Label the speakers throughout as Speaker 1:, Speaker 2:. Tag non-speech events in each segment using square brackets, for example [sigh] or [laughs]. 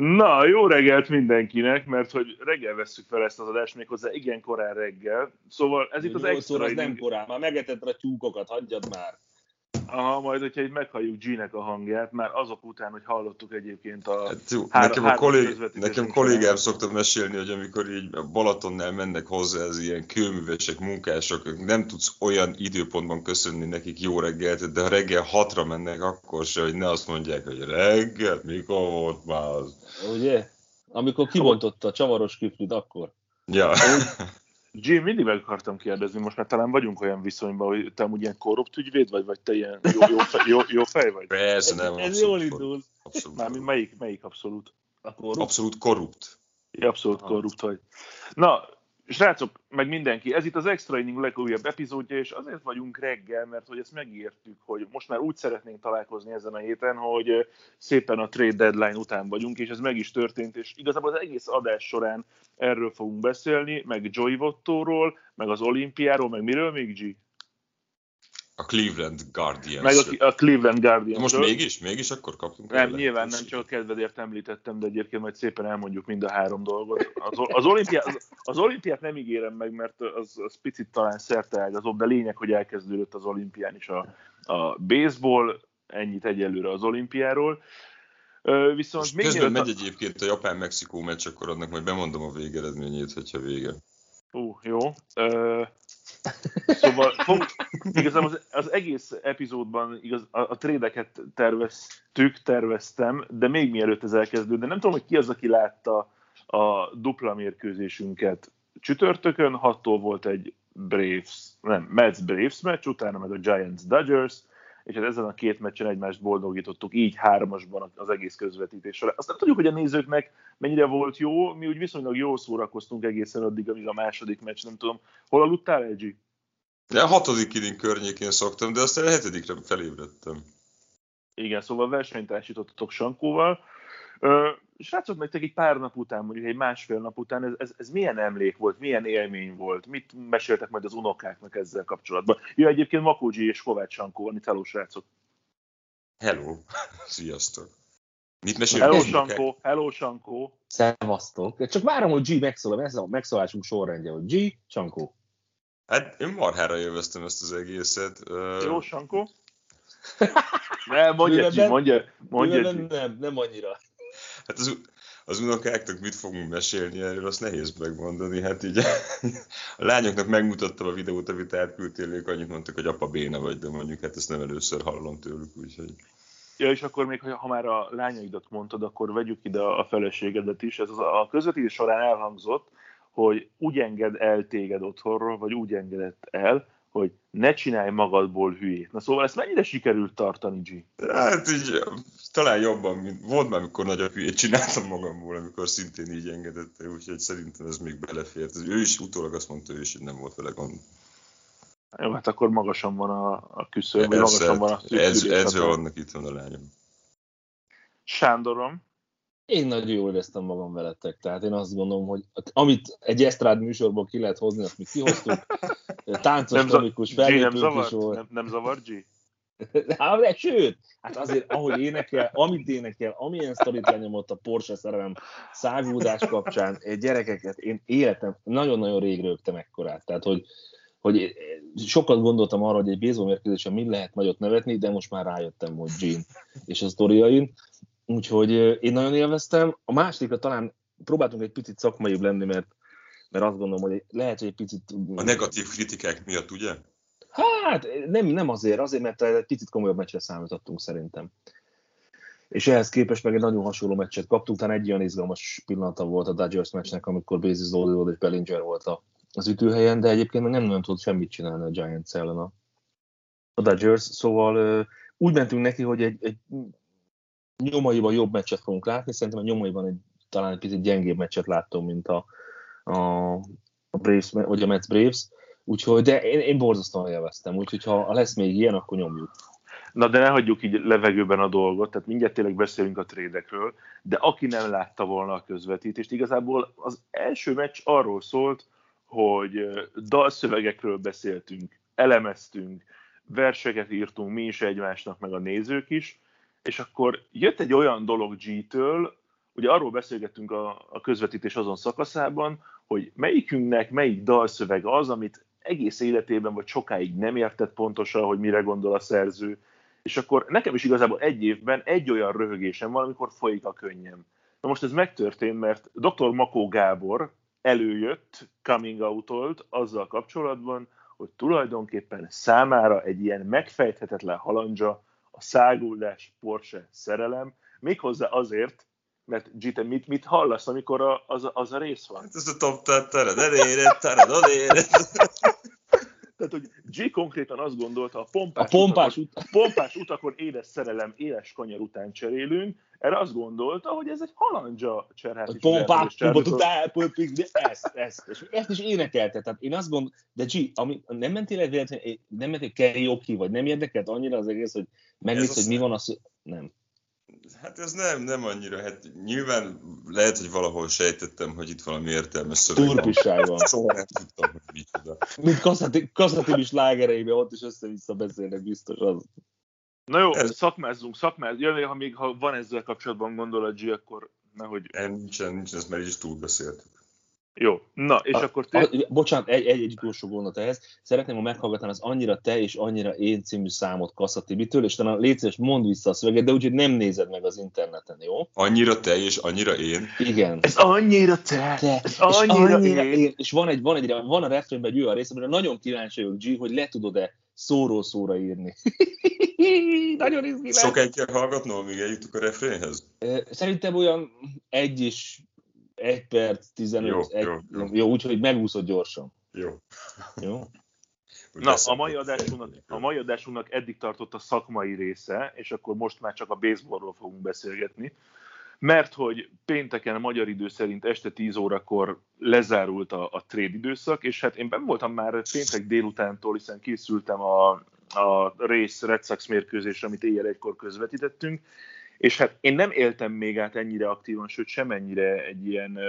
Speaker 1: Na, jó reggelt mindenkinek, mert hogy reggel vesszük fel ezt az adást, méghozzá igen korán reggel. Szóval ez itt az extra
Speaker 2: óra az nem korán, már megetett a tyúkokat, hagyjad már.
Speaker 1: Aha, majd, hogyha itt meghalljuk G-nek a hangját, már azok után, hogy hallottuk egyébként a...
Speaker 3: Hát jó, nekem, a kollég, nekem kollégám szokta mesélni, hogy amikor így Balatonnál mennek hozzá az ilyen kőművesek, munkások, nem tudsz olyan időpontban köszönni nekik jó reggelt, de ha reggel hatra mennek, akkor se, hogy ne azt mondják, hogy reggel, mikor volt már az.
Speaker 2: Ugye? Amikor kibontotta a csavaros küflit, akkor.
Speaker 3: Ja,
Speaker 1: G, mindig meg akartam kérdezni, most már talán vagyunk olyan viszonyban, hogy te amúgy ilyen korrupt ügyvéd vagy, vagy te ilyen jó, jó, fej, jó, jó fej vagy?
Speaker 3: persze nem.
Speaker 2: Ez
Speaker 3: abszolút
Speaker 2: jól
Speaker 3: korrupt.
Speaker 2: indul.
Speaker 3: Abszolút,
Speaker 1: Mármint
Speaker 3: korrupt.
Speaker 1: melyik, melyik abszolút?
Speaker 2: Akkor
Speaker 3: abszolút korrupt.
Speaker 1: Ja, Abszolút korrupt vagy. Na, srácok, meg mindenki, ez itt az Extra Inning legújabb epizódja, és azért vagyunk reggel, mert hogy ezt megértük, hogy most már úgy szeretnénk találkozni ezen a héten, hogy szépen a trade deadline után vagyunk, és ez meg is történt, és igazából az egész adás során erről fogunk beszélni, meg Joey Vottóról, meg az olimpiáról, meg miről még, G?
Speaker 3: A Cleveland Guardians.
Speaker 1: Meg a, a Cleveland Guardians.
Speaker 3: Most mégis? Mégis akkor kaptunk
Speaker 1: Nem, nyilván nem, csak a kedvedért említettem, de egyébként majd szépen elmondjuk mind a három dolgot. Az, az, olimpiát, az, az olimpiát nem ígérem meg, mert az, az picit talán szerteágazóbb, de lényeg, hogy elkezdődött az olimpián is a, a baseball, ennyit egyelőre az olimpiáról. Viszont
Speaker 3: Most
Speaker 1: még
Speaker 3: közben megy egyébként a Japán-Mexikó meccs, akkor annak majd bemondom a végeredményét, hogyha vége.
Speaker 1: Ú, jó. Ö, szóval fog, igazából az, az egész epizódban igaz, a, a trédeket terveztük, terveztem, de még mielőtt ez elkezdődne, nem tudom, hogy ki az, aki látta a dupla mérkőzésünket csütörtökön, hattól volt egy Braves, nem, Mets Braves meccs, utána meg a Giants Dodgers, és hát ezen a két meccsen egymást boldogítottuk így hármasban az egész közvetítés során. Azt nem tudjuk, hogy a nézőknek mennyire volt jó, mi úgy viszonylag jól szórakoztunk egészen addig, amíg a második meccs, nem tudom. Hol aludtál, Egyi?
Speaker 3: De a hatodik inning környékén szoktam, de aztán a hetedikre felébredtem.
Speaker 1: Igen, szóval versenytársítottatok Sankóval. Srácok, nektek egy pár nap után, mondjuk egy másfél nap után, ez, ez, ez milyen emlék volt, milyen élmény volt? Mit meséltek majd az unokáknak ezzel kapcsolatban? Jó, egyébként Makógyi és Kovács Sankó van itt, hello srácok.
Speaker 3: Hello! [laughs] Sziasztok! Mit mesélünk?
Speaker 1: Hello Sankó, hello Sankó.
Speaker 2: Szevasztok. Csak várom, hogy G megszólal, ez a megszólásunk sorrendje, hogy G, Csankó.
Speaker 3: Hát én marhára élveztem ezt az egészet.
Speaker 1: Jó Sankó. [laughs] Ne, mondja, G, mondja, mondja,
Speaker 2: nem,
Speaker 1: G.
Speaker 2: nem, nem annyira.
Speaker 3: Hát az, az unokáknak mit fogunk mesélni erről, azt nehéz megmondani. Hát így [laughs] a lányoknak megmutattam a videót, amit átküldtél, ők annyit mondtak, hogy apa béna vagy, de mondjuk hát ezt nem először hallom tőlük, úgyhogy...
Speaker 1: Ja, és akkor még, ha már a lányaidat mondtad, akkor vegyük ide a feleségedet is. Ez az a közvetítés során elhangzott, hogy úgy enged el téged otthonról, vagy úgy engedett el, hogy ne csinálj magadból hülyét. Na szóval ezt mennyire sikerült tartani, G?
Speaker 3: Hát így talán jobban, mint volt már, amikor nagyobb hülyét csináltam magamból, amikor szintén így engedett, úgyhogy szerintem ez még belefért. Ő is utólag azt mondta, ő is, hogy nem volt vele gond.
Speaker 1: Jó, hát akkor magasan van a, a küszöb, vagy magasan van a
Speaker 3: ez,
Speaker 1: szűkülés
Speaker 3: edző
Speaker 1: határ.
Speaker 3: annak itt van a lányom.
Speaker 1: Sándorom,
Speaker 2: Én nagyon jól éreztem magam veletek, tehát én azt gondolom, hogy amit egy esztrád műsorból ki lehet hozni, azt mi kihoztuk. [laughs] Táncos,
Speaker 1: nem,
Speaker 2: komikus,
Speaker 1: nem
Speaker 2: fellépők is volt.
Speaker 1: Nem, nem zavar, G? [laughs]
Speaker 2: Hát, de sőt, hát azért, ahogy énekel, amit énekel, amilyen sztorit lenyomott a Porsche szerelem szágúdás kapcsán, eh, gyerekeket, én életem, nagyon-nagyon rég rögtem ekkorát. Tehát, hogy, hogy sokat gondoltam arra, hogy egy baseball mérkőzésen mi lehet nagyot nevetni, de most már rájöttem, hogy Gene és a sztoriain. Úgyhogy én nagyon élveztem. A másodikra talán próbáltunk egy picit szakmaibb lenni, mert, mert azt gondolom, hogy lehet, hogy egy picit...
Speaker 3: A negatív kritikák miatt, ugye?
Speaker 2: Hát nem, nem azért, azért, mert egy picit komolyabb meccsre számítottunk szerintem. És ehhez képest meg egy nagyon hasonló meccset kaptunk, utána egy olyan izgalmas pillanata volt a Dodgers meccsnek, amikor Basis Lodwood és Bellinger volt a, az ütőhelyen, de egyébként meg nem nagyon tudott semmit csinálni a Giants ellen a, a Dodgers, szóval úgy mentünk neki, hogy egy, egy nyomaiban jobb meccset fogunk látni, szerintem a nyomaiban egy, talán egy picit gyengébb meccset láttam, mint a, a, a Braves, vagy a Mets Braves, úgyhogy, de én, én borzasztóan élveztem, úgyhogy ha lesz még ilyen, akkor nyomjuk.
Speaker 1: Na de ne hagyjuk így levegőben a dolgot, tehát mindjárt tényleg beszélünk a trédekről, de aki nem látta volna a közvetítést, igazából az első meccs arról szólt, hogy dalszövegekről beszéltünk, elemeztünk, verseket írtunk mi is egymásnak, meg a nézők is, és akkor jött egy olyan dolog G-től, ugye arról beszélgettünk a, a közvetítés azon szakaszában, hogy melyikünknek melyik dalszöveg az, amit egész életében vagy sokáig nem értett pontosan, hogy mire gondol a szerző, és akkor nekem is igazából egy évben egy olyan röhögésem van, amikor folyik a könnyem. Na most ez megtörtént, mert dr. Makó Gábor előjött, coming out azzal kapcsolatban, hogy tulajdonképpen számára egy ilyen megfejthetetlen halandzsa a száguldás Porsche szerelem, méghozzá azért, mert G, mit, mit hallasz, amikor a, az, az a rész van? Hát
Speaker 3: ez a top tared, tared, [laughs]
Speaker 1: tehát, hogy G konkrétan azt gondolta, a pompás,
Speaker 2: a pompás,
Speaker 1: utakon, ut- pompás utakon éles szerelem, éles kanyar után cserélünk, erre azt gondolta, hogy ez egy halandzsa cserhát. A
Speaker 2: pompás, ezt, ezt, és ezt is énekelte. Tehát én azt gondolom, de G, ami, nem mentél egy véletlenül, nem mentél karaoke, vagy nem érdekelt annyira az egész, hogy megnézd, hogy mi van az... Nem.
Speaker 3: Hát ez nem, nem annyira. Hát nyilván lehet, hogy valahol sejtettem, hogy itt valami értelmes szöveg.
Speaker 2: Turpiság van.
Speaker 3: Szóval nem tudtam, hogy micsoda.
Speaker 2: Mint Kasszati, Kasszati is lágereiben, ott is össze-vissza beszélnek biztos az.
Speaker 1: Na jó, ez... szakmázzunk, szakmázzunk. Jön, ha még ha van ezzel kapcsolatban gondolat, G, akkor nehogy...
Speaker 3: Nem, nincsen, nincsen, ezt már így is túlbeszéltük.
Speaker 1: Jó, na, és a, akkor
Speaker 2: te... A, bocsánat, egy, egy, egy utolsó gondolat ehhez. Szeretném, ha meghallgatnám az Annyira te és Annyira én című számot Kassa Tibitől, és talán légy szíves, mondd vissza a szöveget, de úgyhogy nem nézed meg az interneten, jó?
Speaker 3: Annyira te és annyira én?
Speaker 2: Igen.
Speaker 1: Ez annyira te, te
Speaker 2: ez annyira, annyira én. én. És van, egy, van, egy, van a refrénben egy olyan rész, amire nagyon kíváncsi vagyok, G, hogy le tudod-e szóról szóra írni. [laughs] nagyon izgi
Speaker 3: Sokáig kell hallgatnom, amíg eljutok a refrénhez?
Speaker 2: Szerintem olyan egy is egy perc, 15, jó, egy, jó, jó. jó úgyhogy megúszod gyorsan.
Speaker 3: Jó.
Speaker 2: Jó?
Speaker 1: Na, a mai, adásunknak, a mai adásunknak eddig tartott a szakmai része, és akkor most már csak a baseballról fogunk beszélgetni, mert hogy pénteken a magyar idő szerint este 10 órakor lezárult a, a trade időszak, és hát én ben voltam már péntek délutántól, hiszen készültem a, a rész Red Sox mérkőzésre, amit éjjel egykor közvetítettünk, és hát én nem éltem még át ennyire aktívan, sőt semennyire egy ilyen uh,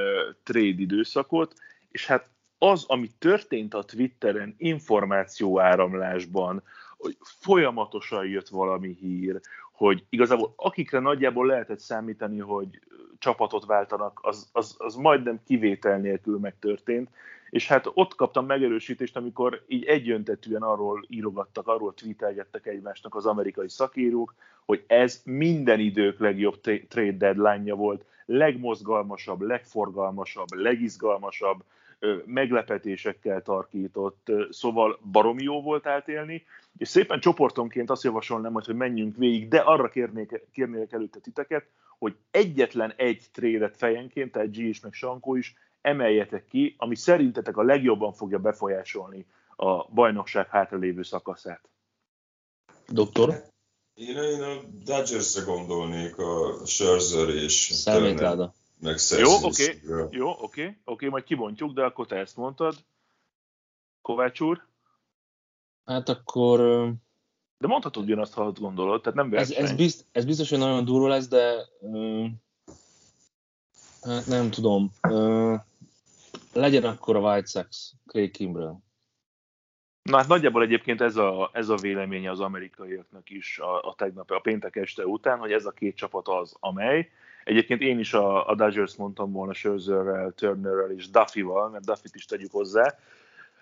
Speaker 1: trade időszakot, és hát az, ami történt a Twitteren információáramlásban, hogy folyamatosan jött valami hír, hogy igazából akikre nagyjából lehetett számítani, hogy csapatot váltanak, az, az, az majdnem kivétel nélkül megtörtént, és hát ott kaptam megerősítést, amikor így egyöntetűen arról írogattak, arról tweetelgettek egymásnak az amerikai szakírók, hogy ez minden idők legjobb trade deadline-ja volt, legmozgalmasabb, legforgalmasabb, legizgalmasabb, meglepetésekkel tarkított, szóval baromi jó volt átélni, és szépen csoportonként azt javasolnám, hogy menjünk végig, de arra kérnék, kérnék előtte titeket, hogy egyetlen egy trédet fejenként, tehát G is, meg Sankó is, emeljetek ki, ami szerintetek a legjobban fogja befolyásolni a bajnokság hátralévő szakaszát.
Speaker 2: Doktor?
Speaker 3: Én, én a Dodgers-re gondolnék, a Scherzer és
Speaker 2: Szemétláda.
Speaker 1: Jó, oké, okay, jó, oké, okay, oké, okay, majd kibontjuk, de akkor te ezt mondtad. Kovács úr?
Speaker 2: Hát akkor...
Speaker 1: De mondhatod ugyanazt, ha azt gondolod, tehát nem
Speaker 2: Ez, ez, bizt, ez biztos, hogy nagyon durva lesz, de... hát nem tudom. legyen akkor a White Sox, Craig Kimbrell.
Speaker 1: Na hát nagyjából egyébként ez a, ez a véleménye az amerikaiaknak is a, a tegnap, a péntek este után, hogy ez a két csapat az, amely. Egyébként én is a, a Dodgers mondtam volna Scherzerrel, Turnerrel és Duffy-val, mert Duffy-t is tegyük hozzá.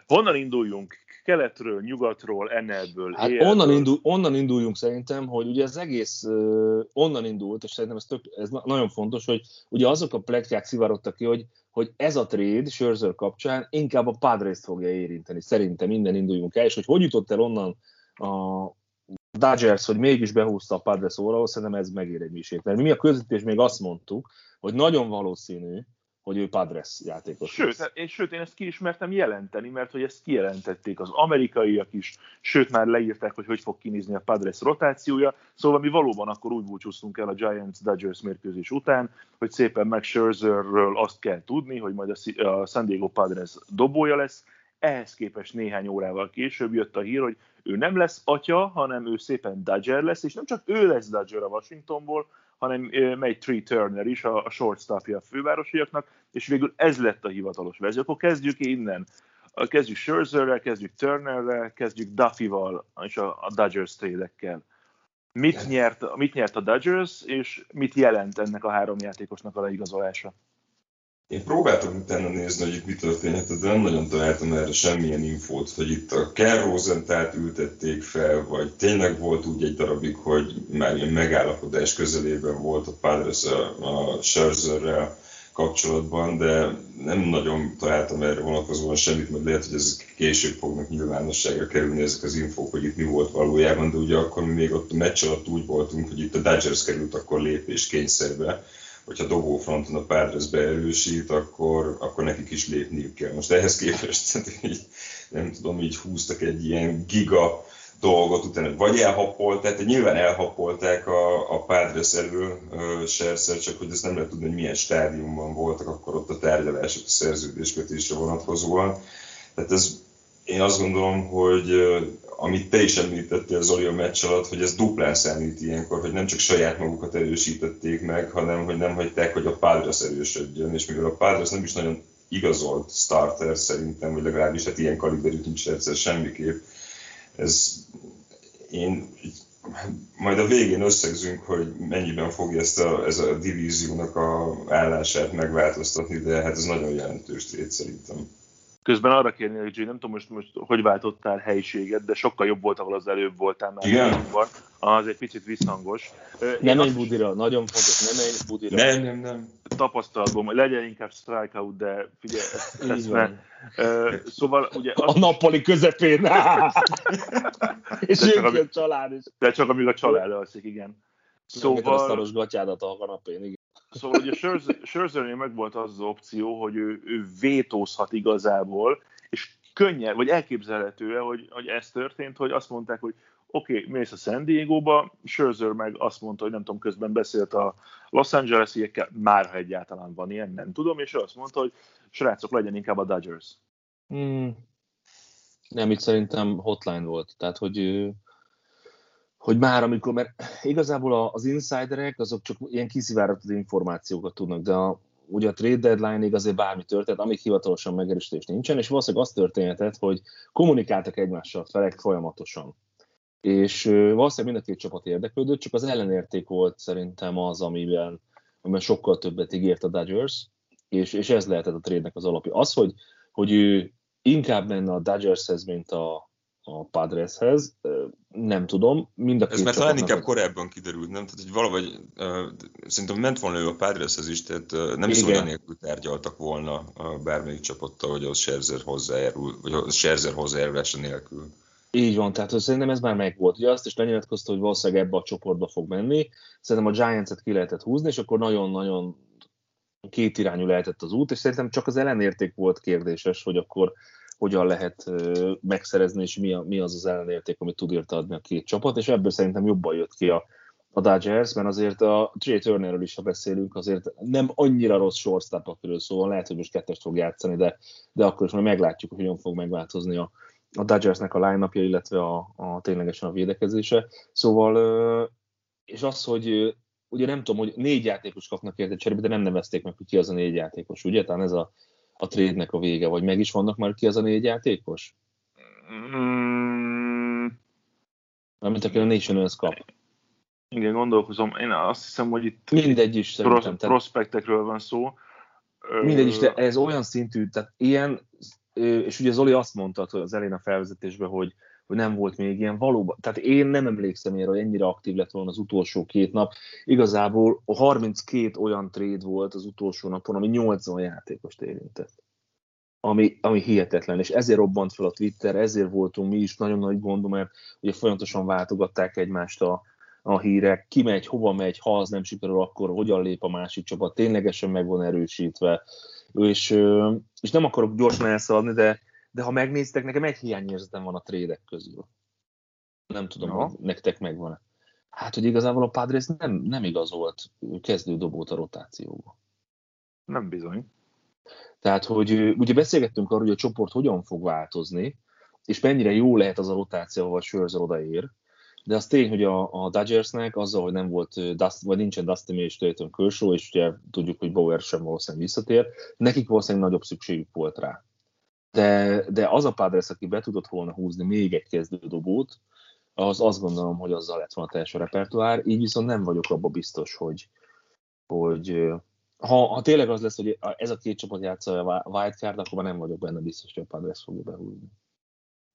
Speaker 1: Honnan induljunk? Keletről, nyugatról, NL-ből,
Speaker 2: Hát onnan, indul, onnan induljunk szerintem, hogy ugye az egész uh, onnan indult, és szerintem ez, tök, ez na- nagyon fontos, hogy ugye azok a plegykák szivarodtak ki, hogy, hogy ez a trade Scherzer kapcsán inkább a padres fogja érinteni. Szerintem minden induljunk el, és hogy hogy jutott el onnan a Dodgers, hogy mégis behúzta a Padres órahoz, szerintem ez megér egy misét. Mert mi a közvetítés még azt mondtuk, hogy nagyon valószínű, hogy ő Padres játékos.
Speaker 1: Sőt,
Speaker 2: lesz.
Speaker 1: és sőt, én ezt ki is mertem jelenteni, mert hogy ezt kijelentették az amerikaiak is, sőt már leírták, hogy hogy fog kinézni a Padres rotációja, szóval mi valóban akkor úgy búcsúztunk el a Giants-Dodgers mérkőzés után, hogy szépen meg Scherzerről azt kell tudni, hogy majd a San Diego Padres dobója lesz, ehhez képest néhány órával később jött a hír, hogy ő nem lesz atya, hanem ő szépen Dodger lesz, és nem csak ő lesz Dodger a Washingtonból, hanem megy Tree Turner is, a, a shortstopja a fővárosiaknak, és végül ez lett a hivatalos verzió. Akkor kezdjük innen. Kezdjük Scherzerrel, kezdjük Turnerrel, kezdjük Duffyval és a, Dodgers trade-ekkel. Mit nyert, mit nyert a Dodgers, és mit jelent ennek a három játékosnak a leigazolása?
Speaker 3: Én próbáltam utána nézni, hogy itt mi történhetett, de nem nagyon találtam erre semmilyen infót, hogy itt a Ken Rosentát ültették fel, vagy tényleg volt úgy egy darabig, hogy már ilyen megállapodás közelében volt a Padres a, a Scherzerrel kapcsolatban, de nem nagyon találtam erre vonatkozóan semmit, mert lehet, hogy ezek később fognak nyilvánosságra kerülni ezek az infók, hogy itt mi volt valójában, de ugye akkor mi még ott a meccs alatt úgy voltunk, hogy itt a Dodgers került akkor lépés kényszerbe, hogyha dobófronton a Padres beerősít, akkor, akkor nekik is lépniük kell. Most ehhez képest [laughs] így, nem tudom, így húztak egy ilyen giga dolgot utána, vagy elhappolták, tehát nyilván elhappolták a, a Padres elől Scherzer, csak hogy ezt nem lehet tudni, hogy milyen stádiumban voltak akkor ott a tárgyalások a szerződéskötésre vonatkozóan. Tehát ez, én azt gondolom, hogy amit te is említettél Zoli a meccs alatt, hogy ez duplán számít ilyenkor, hogy nem csak saját magukat erősítették meg, hanem hogy nem hagyták, hogy a Padres erősödjön, és mivel a Padres nem is nagyon igazolt starter szerintem, vagy legalábbis hát ilyen kaliberű nincs egyszer semmiképp, ez én majd a végén összegzünk, hogy mennyiben fogja ezt a, ez a divíziónak a állását megváltoztatni, de hát ez nagyon jelentős trét szerintem.
Speaker 1: Közben arra kérni, hogy nem tudom most, most hogy váltottál helyiséget, de sokkal jobb volt, ahol az előbb voltál már.
Speaker 3: Igen?
Speaker 1: Van. Az egy picit visszhangos.
Speaker 2: Nem menj budira, nagyon fontos, nem menj budira.
Speaker 3: Nem, nem, nem.
Speaker 1: tapasztalatból, legyen inkább strikeout, de figyelj, ezt, ne. Szóval ugye
Speaker 2: A
Speaker 1: az,
Speaker 2: nappali közepén. [laughs] és jön a család is.
Speaker 1: de csak amíg a család alszik, igen.
Speaker 2: Szóval... a szaros gatyádat a kanapén, igen.
Speaker 1: Szóval ugye Scherzer- Scherzernél meg volt az az opció, hogy ő, ő vétózhat igazából, és könnyen, vagy elképzelhető hogy, hogy ez történt, hogy azt mondták, hogy oké, okay, mész a San Diego-ba, Scherzer meg azt mondta, hogy nem tudom, közben beszélt a Los Angeles-iekkel, már ha egyáltalán van ilyen, nem tudom, és ő azt mondta, hogy srácok, legyen inkább a Dodgers.
Speaker 2: Hmm. Nem, itt szerintem hotline volt. Tehát, hogy, ő- hogy már amikor, mert igazából az insiderek azok csak ilyen kiszivárgott információkat tudnak, de a, ugye a trade deadline-ig azért bármi történt, amíg hivatalosan megerősítés nincsen, és valószínűleg az történhetett, hogy kommunikáltak egymással felek folyamatosan. És valószínűleg mind a két csapat érdeklődött, csak az ellenérték volt szerintem az, amiben, amiben sokkal többet ígért a Dodgers, és, és ez lehetett a trade-nek az alapja. Az, hogy, hogy ő inkább menne a Dodgershez, mint a, a Padreshez, nem tudom. Mind a
Speaker 3: Ez
Speaker 2: két
Speaker 3: már talán inkább korábban kiderült, nem? Tehát, hogy valahogy uh, szerintem ment volna ő a Padreshez is, tehát uh, nem is olyan nélkül tárgyaltak volna uh, bármelyik csapattal, hogy az Scherzer hozzájárul, vagy a Scherzer hozzájárulása nélkül.
Speaker 2: Így van, tehát hogy szerintem ez már megvolt. Ugye azt is lenyilatkozta, hogy valószínűleg ebbe a csoportba fog menni. Szerintem a Giants-et ki lehetett húzni, és akkor nagyon-nagyon kétirányú lehetett az út, és szerintem csak az ellenérték volt kérdéses, hogy akkor hogyan lehet megszerezni, és mi, az az ellenérték, amit tud érte adni a két csapat, és ebből szerintem jobban jött ki a, a Dodgers, mert azért a Trey Turnerről is, ha beszélünk, azért nem annyira rossz shortstop, akiről szóval lehet, hogy most kettest fog játszani, de, de akkor is majd meglátjuk, hogy hogyan fog megváltozni a, a Dodgersnek a line illetve a, a ténylegesen a védekezése. Szóval, és az, hogy ugye nem tudom, hogy négy játékos kapnak érte cserébe, de nem nevezték meg, hogy ki az a négy játékos, ugye? Talán ez a, a trade-nek a vége, vagy meg is vannak már ki az a négy játékos?
Speaker 1: Mm,
Speaker 2: Mármint aki a Nationals kap.
Speaker 1: igen, gondolkozom. Én azt hiszem, hogy itt
Speaker 2: Mindegy is
Speaker 1: pros.
Speaker 2: Tehát
Speaker 1: prospektekről van szó.
Speaker 2: Mindegy is, de ez olyan szintű, tehát ilyen és ugye Zoli azt mondta az elején a felvezetésben, hogy, hogy nem volt még ilyen valóban. Tehát én nem emlékszem erre, hogy ennyire aktív lett volna az utolsó két nap. Igazából a 32 olyan trade volt az utolsó napon, ami 80 játékost érintett. Ami, ami hihetetlen, és ezért robbant fel a Twitter, ezért voltunk mi is nagyon nagy gondom, mert ugye folyamatosan váltogatták egymást a, a hírek, ki megy, hova megy, ha az nem sikerül, akkor hogyan lép a másik csapat, ténylegesen meg van erősítve, és, és nem akarok gyorsan elszaladni, de, de ha megnéztek, nekem egy hiányérzetem van a trédek közül. Nem tudom, no. hogy nektek megvan-e. Hát, hogy igazából a Padres nem, nem igazolt kezdődobót a rotációba.
Speaker 1: Nem bizony.
Speaker 2: Tehát, hogy ugye beszélgettünk arról, hogy a csoport hogyan fog változni, és mennyire jó lehet az a rotáció, ahol Scherzer odaér, de az tény, hogy a, a Dodgersnek azzal, hogy nem volt, Dust, vagy nincsen Dusty és Clayton Kershaw, és ugye tudjuk, hogy Bauer sem valószínűleg visszatér, nekik valószínűleg nagyobb szükségük volt rá. De, de az a Padres, aki be tudott volna húzni még egy kezdődobót, az azt gondolom, hogy azzal lett volna teljes a repertoár, így viszont nem vagyok abban biztos, hogy, hogy ha, ha tényleg az lesz, hogy ez a két csapat játsza a wildcard, akkor nem vagyok benne biztos, hogy a Padres fogja behúzni.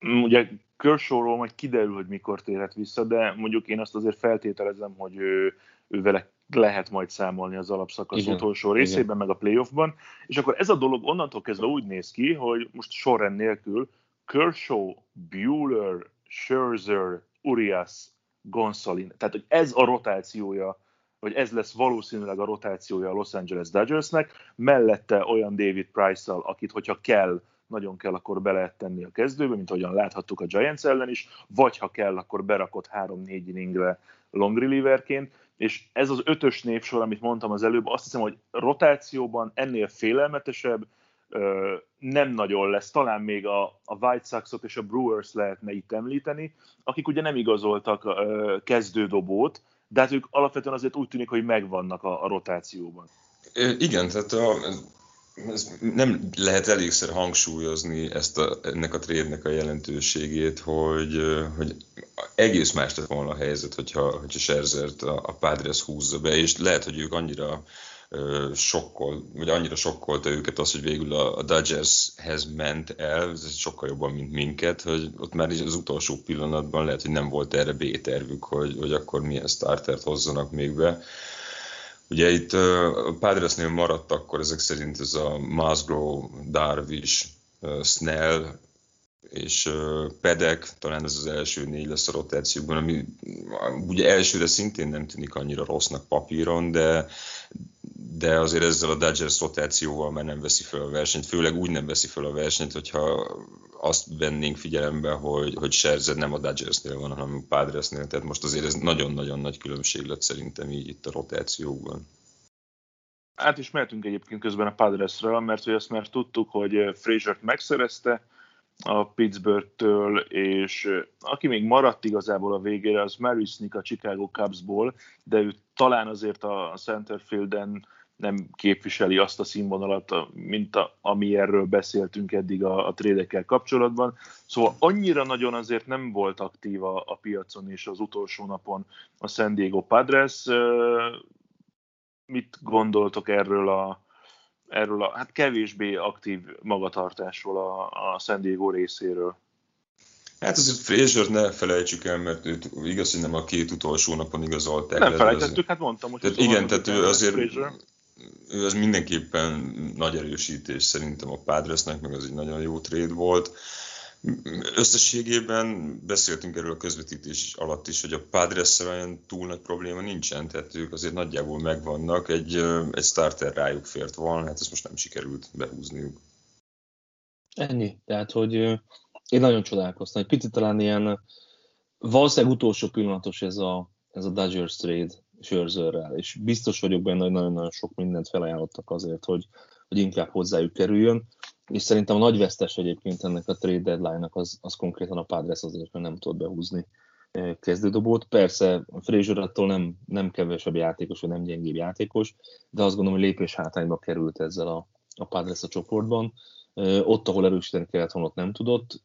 Speaker 1: Mm, ugye Kershawról majd kiderül, hogy mikor térhet vissza, de mondjuk én azt azért feltételezem, hogy ő, ő vele lehet majd számolni az alapszakasz Igen. utolsó részében, Igen. meg a playoffban, és akkor ez a dolog onnantól kezdve úgy néz ki, hogy most sorrend nélkül Kershaw, Bueller, Scherzer, Urias, Gonsolin. Tehát, hogy ez a rotációja, vagy ez lesz valószínűleg a rotációja a Los Angeles Dodgersnek, mellette olyan David Price-szal, akit, hogyha kell, nagyon kell, akkor be lehet tenni a kezdőbe, mint ahogyan láthattuk a Giants ellen is, vagy ha kell, akkor berakott 3-4 inningre long relieverként, és ez az ötös névsor, amit mondtam az előbb, azt hiszem, hogy rotációban ennél félelmetesebb, nem nagyon lesz. Talán még a, a White Sox-ot és a Brewers lehetne itt említeni, akik ugye nem igazoltak kezdődobót, de hát ők alapvetően azért úgy tűnik, hogy megvannak a, a rotációban.
Speaker 3: Igen, tehát a, ez nem lehet elégszer hangsúlyozni ezt a, ennek a trédnek a jelentőségét, hogy, hogy egész más lett volna a helyzet, hogyha, hogyha Scherzert a, a Padres húzza be, és lehet, hogy ők annyira sokkol, vagy annyira sokkolta őket az, hogy végül a, a Dodgershez ment el, ez sokkal jobban, mint minket, hogy ott már az utolsó pillanatban lehet, hogy nem volt erre B-tervük, hogy, hogy akkor milyen startert hozzanak még be. Ugye itt a Padresnél maradt akkor ezek szerint ez a Musgrove, Darvish, Snell, és Pedek, talán ez az első négy lesz a rotációkban, ami ugye elsőre szintén nem tűnik annyira rossznak papíron, de, de azért ezzel a Dodgers rotációval már nem veszi fel a versenyt, főleg úgy nem veszi fel a versenyt, hogyha azt vennénk figyelembe, hogy, hogy Scherzer nem a Dodgersnél van, hanem a Padresnél, tehát most azért ez nagyon-nagyon nagy különbség lett szerintem így itt a rotációkban.
Speaker 1: Át is mehetünk egyébként közben a Padresről, mert hogy azt már tudtuk, hogy Frazier-t megszerezte, a Pittsburgh-től, és aki még maradt igazából a végére, az Marisnik a Chicago Cubsból, de ő talán azért a Centerfielden nem képviseli azt a színvonalat, mint a, ami erről beszéltünk eddig a, a trédekkel kapcsolatban. Szóval annyira nagyon azért nem volt aktív a, a piacon és az utolsó napon a San Diego Padres. Mit gondoltok erről a, erről a hát kevésbé aktív magatartásról a, a San Diego részéről.
Speaker 3: Hát azért frazier ne felejtsük el, mert őt igaz, hogy nem a két utolsó napon igazolták.
Speaker 1: Nem felejtettük, hát mondtam, hogy
Speaker 3: tehát igen, tehát ő azért ő az mindenképpen nagy erősítés szerintem a Padresnek, meg az egy nagyon jó trade volt. Összességében beszéltünk erről a közvetítés alatt is, hogy a padres olyan túl nagy probléma nincsen, tehát ők azért nagyjából megvannak, egy, egy starter rájuk fért volna, hát ezt most nem sikerült behúzniuk.
Speaker 2: Ennyi, tehát hogy én nagyon csodálkoztam, egy picit talán ilyen valószínűleg utolsó pillanatos ez a, ez a Dodgers trade Scherzerrel, és biztos vagyok benne, hogy nagyon-nagyon sok mindent felajánlottak azért, hogy, hogy inkább hozzájuk kerüljön és szerintem a nagy vesztes egyébként ennek a trade deadline-nak az, az konkrétan a Padres azért, mert nem tud behúzni kezdődobót. Persze Frazier attól nem, nem kevesebb játékos, vagy nem gyengébb játékos, de azt gondolom, hogy lépés hátányba került ezzel a, a Padres a csoportban. Ott, ahol erősíteni kellett ott nem tudott.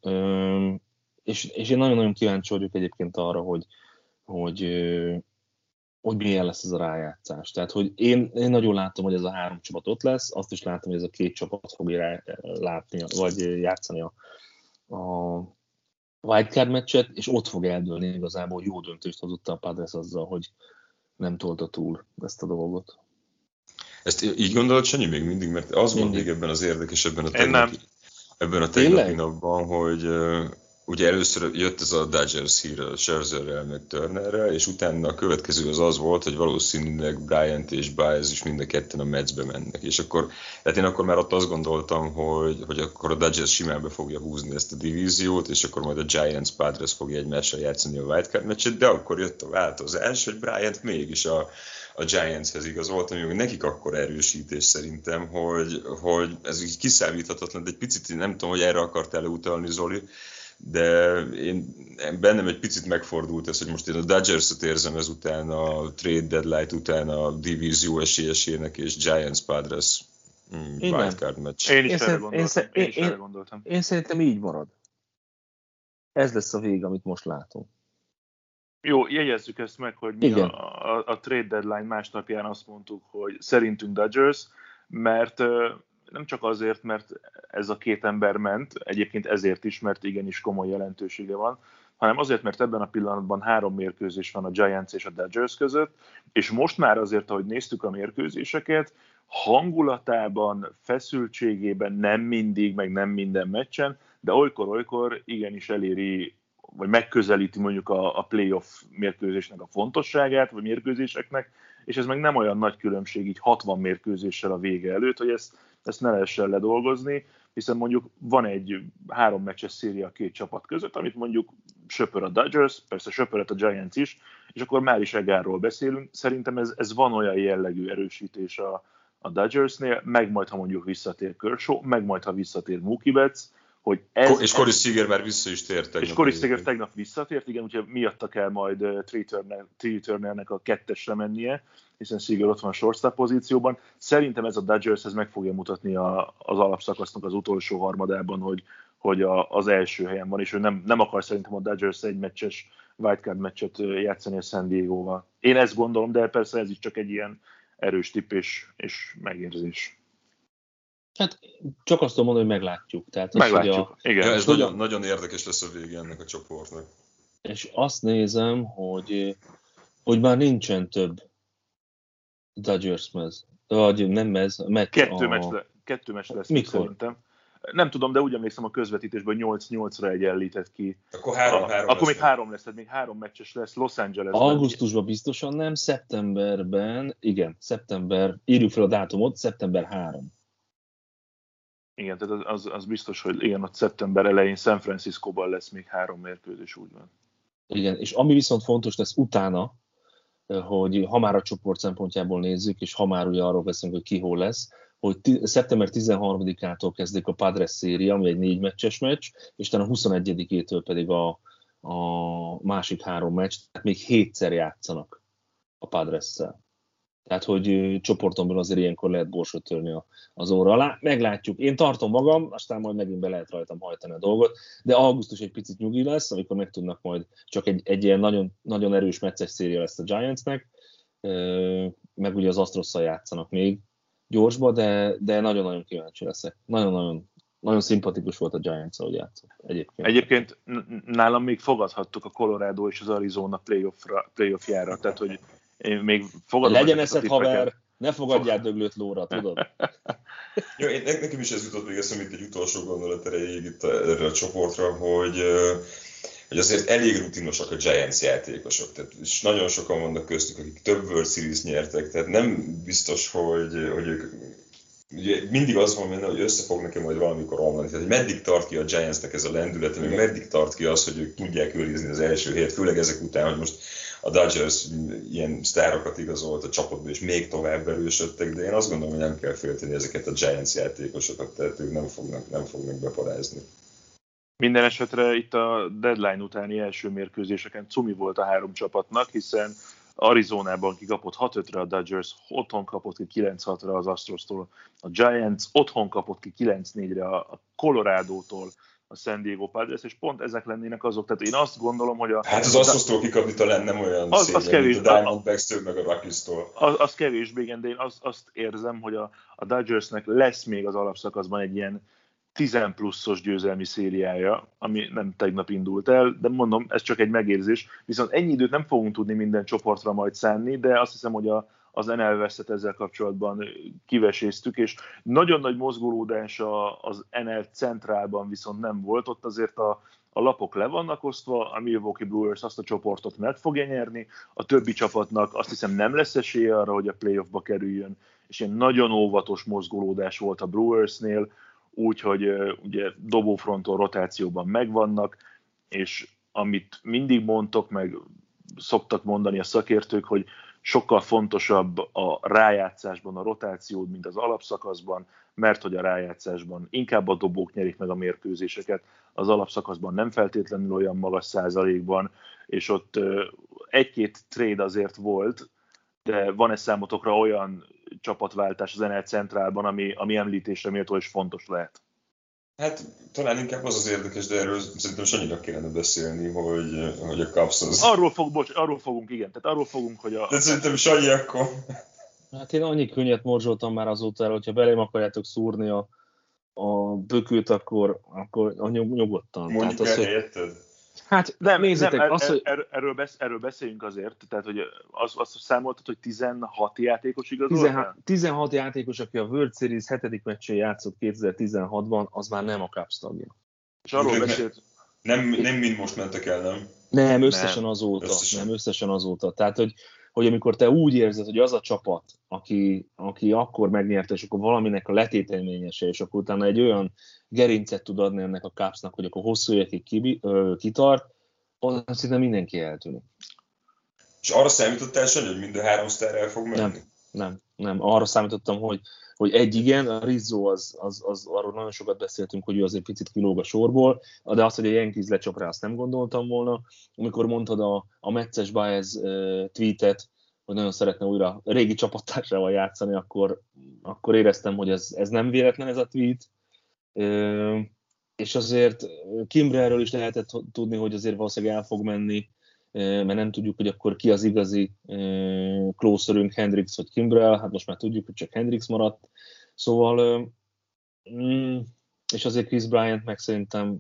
Speaker 2: És, és én nagyon-nagyon kíváncsi vagyok egyébként arra, hogy, hogy hogy milyen lesz ez a rájátszás. Tehát, hogy én, én nagyon látom, hogy ez a három csapat ott lesz, azt is látom, hogy ez a két csapat fogja látni, vagy játszani a, a wildcard meccset, és ott fog eldőlni igazából, jó döntést hozott a Padres azzal, hogy nem tolta túl ezt a dolgot.
Speaker 3: Ezt így gondolod, Sanyi, még mindig? Mert az mindig. volt még ebben az érdekes, ebben a tegnapi, ebben a tegnapi napban, hogy ugye először jött ez a Dodgers hír a Scherzerrel, meg Turnerrel, és utána a következő az az volt, hogy valószínűleg Bryant és Baez is mind a ketten a Metsbe mennek. És akkor, tehát én akkor már ott azt gondoltam, hogy, hogy akkor a Dodgers simán be fogja húzni ezt a divíziót, és akkor majd a Giants Padres fogja egymással játszani a wildcard meccset, de akkor jött a változás, hogy Bryant mégis a, a Giantshez igazolt, ami nekik akkor erősítés szerintem, hogy, hogy ez így kiszámíthatatlan, de egy picit nem tudom, hogy erre akartál utalni, Zoli, de én, bennem egy picit megfordult ez, hogy most én a Dodgers-ot érzem ezután, a trade deadline után a divízió esélyesének és Giants Padres mm, wildcard meccs.
Speaker 1: Én is, én, erre gondoltam. Én, én, is erre gondoltam.
Speaker 2: Én, én szerintem így marad. Ez lesz a vég, amit most látunk.
Speaker 1: Jó, jegyezzük ezt meg, hogy mi Igen. a, a, a trade deadline másnapján azt mondtuk, hogy szerintünk Dodgers, mert nem csak azért, mert ez a két ember ment, egyébként ezért is, mert igenis komoly jelentősége van, hanem azért, mert ebben a pillanatban három mérkőzés van a Giants és a Dodgers között, és most már azért, ahogy néztük a mérkőzéseket, hangulatában, feszültségében nem mindig, meg nem minden meccsen, de olykor-olykor igenis eléri, vagy megközelíti mondjuk a, a playoff mérkőzésnek a fontosságát, vagy mérkőzéseknek, és ez meg nem olyan nagy különbség így 60 mérkőzéssel a vége előtt, hogy ezt ezt ne lehessen ledolgozni, hiszen mondjuk van egy három meccses széria a két csapat között, amit mondjuk söpör a Dodgers, persze söpöret a Giants is, és akkor már is Egárról beszélünk. Szerintem ez, ez van olyan jellegű erősítés a, a Dodgersnél, meg majd, ha mondjuk visszatér Kershaw, meg majd, ha visszatér Mookie Betts, hogy ez...
Speaker 3: És Corey Seager már vissza is tért
Speaker 1: tegnap. És Corey Seager tegnap visszatért, igen, úgyhogy miatta kell majd uh, Tree Turnernek a kettesre mennie, hiszen Seager ott van a shortstop pozícióban. Szerintem ez a Dodgers ez meg fogja mutatni a, az alapszakasznak az utolsó harmadában, hogy, hogy a, az első helyen van, és ő nem, nem akar szerintem a Dodgers egy meccses wildcard meccset játszani a San Diego-val. Én ezt gondolom, de persze ez is csak egy ilyen erős tipp és, és megérzés.
Speaker 2: Hát csak azt tudom mondani, hogy meglátjuk. Tehát
Speaker 1: az, meglátjuk, a,
Speaker 3: igen. Ja, ez nagyon, a, nagyon érdekes lesz a vége ennek a csoportnak.
Speaker 2: És azt nézem, hogy, hogy már nincsen több Dodgers mez. Vagy nem mez, meccs.
Speaker 1: Kettő, a... meccs, le, kettő meccs lesz Mikor? szerintem. Nem tudom, de úgy emlékszem a közvetítésben 8-8-ra egyenlített ki.
Speaker 3: Akkor három, a, három
Speaker 1: Akkor még három lesz, még három meccses lesz Los Angeles.
Speaker 2: Augusztusban biztosan nem, szeptemberben, igen, szeptember, írjuk fel a dátumot, szeptember 3.
Speaker 1: Igen, tehát az, az biztos, hogy igen, ott szeptember elején San Francisco-ban lesz még három mérkőzés, úgy van.
Speaker 2: Igen, és ami viszont fontos lesz utána, hogy ha már a csoport szempontjából nézzük, és ha már ugye arról beszélünk, hogy ki hol lesz, hogy szeptember 13-ától kezdik a Padres széria, ami egy négy meccses meccs, és utána a 21-től pedig a, a másik három meccs, tehát még hétszer játszanak a Padres-szel. Tehát, hogy csoportomban azért ilyenkor lehet borsot törni az óra alá. Meglátjuk. Én tartom magam, aztán majd megint be lehet rajtam hajtani a dolgot, de augusztus egy picit nyugi lesz, amikor meg tudnak majd csak egy, egy ilyen nagyon, nagyon erős meccses széria lesz a Giantsnek, meg ugye az Astrosszal játszanak még gyorsba, de, de nagyon-nagyon kíváncsi leszek. Nagyon-nagyon nagyon szimpatikus volt a Giants, ahogy játszott egyébként.
Speaker 1: Egyébként nálam még fogadhattuk a Colorado és az Arizona playoffra, playoffjára, tehát hogy én még fogadom.
Speaker 2: Legyen eszed, haver, ne fogadjál döglőt lóra, tudod?
Speaker 3: Jó, én, nekem is ez jutott még eszembe egy utolsó gondolat erejéig itt erre a csoportra, hogy hogy azért elég rutinosak a Giants játékosok, tehát, és nagyon sokan vannak köztük, akik több World Series nyertek, tehát nem biztos, hogy, hogy ők ugye mindig az van benne, hogy össze fog neki majd valamikor omlani. Tehát, hogy meddig tart ki a Giantsnek ez a lendülete, meg meddig tart ki az, hogy ők tudják őrizni az első helyet, főleg ezek után, hogy most a Dodgers ilyen sztárokat igazolt a csapatba, és még tovább erősödtek, de én azt gondolom, hogy nem kell félteni ezeket a Giants játékosokat, tehát ők nem fognak, nem fognak beparázni.
Speaker 1: Minden esetre itt a deadline utáni első mérkőzéseken cumi volt a három csapatnak, hiszen Arizonában kikapott 6-5-re a Dodgers, otthon kapott ki 9-6-ra az Astros-tól a Giants, otthon kapott ki 9-4-re a Colorado-tól a San Diego Padres, és pont ezek lennének azok. Tehát én azt gondolom, hogy a...
Speaker 3: Hát az Asztosztól kikapni talán nem olyan
Speaker 1: Az-
Speaker 3: szép,
Speaker 1: az kevés.
Speaker 3: mint a Diamondbacks-től, meg a Rockies-tól.
Speaker 1: Az, az kevésbé, igen, de én azt, azt érzem, hogy a, a Dodgersnek lesz még az alapszakaszban egy ilyen 10 pluszos győzelmi szériája, ami nem tegnap indult el, de mondom, ez csak egy megérzés. Viszont ennyi időt nem fogunk tudni minden csoportra majd szánni, de azt hiszem, hogy a, az NL West-et ezzel kapcsolatban kiveséztük, és nagyon nagy mozgolódás az NL centrálban viszont nem volt, ott azért a, a lapok le vannak osztva, a Milwaukee Brewers azt a csoportot meg fogja nyerni, a többi csapatnak azt hiszem nem lesz esélye arra, hogy a playoffba kerüljön, és ilyen nagyon óvatos mozgolódás volt a Brewersnél, úgyhogy ugye dobófronton rotációban megvannak, és amit mindig mondtok, meg szoktak mondani a szakértők, hogy sokkal fontosabb a rájátszásban a rotáció, mint az alapszakaszban, mert hogy a rájátszásban inkább a dobók nyerik meg a mérkőzéseket, az alapszakaszban nem feltétlenül olyan magas százalékban, és ott egy-két trade azért volt, de van-e számotokra olyan csapatváltás az NL Centrálban, ami, ami említésre méltó és fontos lehet?
Speaker 3: Hát talán inkább az az érdekes, de erről szerintem Sanyinak kellene beszélni, hogy, hogy a Cubs az...
Speaker 1: Arról, fog, bocs, arról fogunk, igen, tehát arról fogunk, hogy a...
Speaker 3: De szerintem Sanyi akkor...
Speaker 2: Hát én annyi könnyet morzsoltam már azóta el, hogyha belém akarjátok szúrni a, a bökőt, akkor, akkor a nyug, nyugodtan.
Speaker 3: Mondjuk
Speaker 2: Tehát az,
Speaker 3: el
Speaker 2: hogy,
Speaker 3: helyetted.
Speaker 2: Hát
Speaker 1: Nem,
Speaker 2: nézzétek,
Speaker 1: nem,
Speaker 2: az, hogy
Speaker 1: er, erről, besz, erről beszéljünk azért, tehát hogy az, azt számoltad, hogy 16 játékos igazolt?
Speaker 2: 16, 16 játékos, aki a World Series 7. meccsén játszott 2016-ban, az már nem a Cubs tagja.
Speaker 1: És arról
Speaker 3: Nem.
Speaker 1: beszélt,
Speaker 3: Nem, nem mind most mentek el, nem?
Speaker 2: Nem, összesen
Speaker 1: Nem.
Speaker 2: azóta.
Speaker 3: Összesen.
Speaker 2: Nem, összesen azóta. Tehát, hogy, hogy amikor te úgy érzed, hogy az a csapat, aki, aki akkor megnyerte, és akkor valaminek a letételményese, és akkor utána egy olyan gerincet tud adni ennek a Cubsnak, hogy akkor hosszú évekig kibi, ö, kitart, onnan szinte mindenki eltűnik.
Speaker 3: És arra számítottál, Sanyi, hogy mind a három sztár el fog menni?
Speaker 2: Nem. Nem, nem. Arra számítottam, hogy, hogy egy igen, a Rizzo az, az, az, arról nagyon sokat beszéltünk, hogy ő azért picit kilóg a sorból, de azt, hogy a Yankees lecsap rá, azt nem gondoltam volna. Amikor mondtad a, a Mecces Baez tweetet, hogy nagyon szeretne újra régi csapattársával játszani, akkor, akkor éreztem, hogy ez, ez nem véletlen ez a tweet. És azért Kimbrerről is lehetett tudni, hogy azért valószínűleg el fog menni, mert nem tudjuk, hogy akkor ki az igazi closerünk, Hendrix vagy Kimbrel, hát most már tudjuk, hogy csak Hendrix maradt, szóval mm, és azért Chris Bryant meg szerintem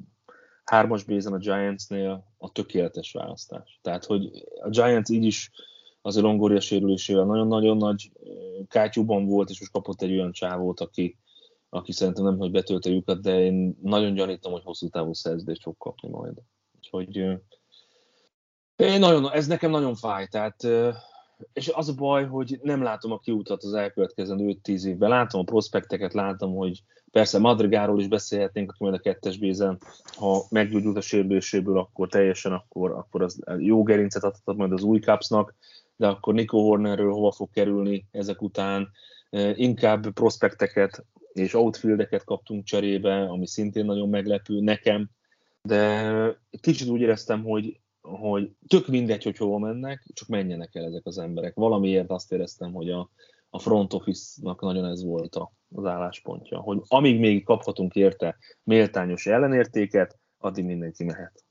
Speaker 2: hármas bézen a Giantsnél a tökéletes választás. Tehát, hogy a Giants így is azért Longoria sérülésével nagyon-nagyon nagy kátyúban volt, és most kapott egy olyan csávót, aki, aki szerintem nem, hogy betölte lyukat, de én nagyon gyanítom, hogy hosszú távú szerződést fog kapni majd. Úgyhogy én nagyon, ez nekem nagyon fáj, tehát, és az a baj, hogy nem látom a kiutat az elkövetkezendő 5-10 évben. Látom a prospekteket, látom, hogy persze Madrigáról is beszélhetnénk, aki majd a kettes bézen, ha meggyógyult a sérüléséből, akkor teljesen, akkor, akkor az jó gerincet adhat majd az új Cupsnak, de akkor Nico Hornerről hova fog kerülni ezek után. Inkább prospekteket és outfieldeket kaptunk cserébe, ami szintén nagyon meglepő nekem, de kicsit úgy éreztem, hogy hogy tök mindegy, hogy hova mennek, csak menjenek el ezek az emberek. Valamiért azt éreztem, hogy a, a front office-nak nagyon ez volt a, az álláspontja, hogy amíg még kaphatunk érte méltányos ellenértéket, addig mindenki mehet.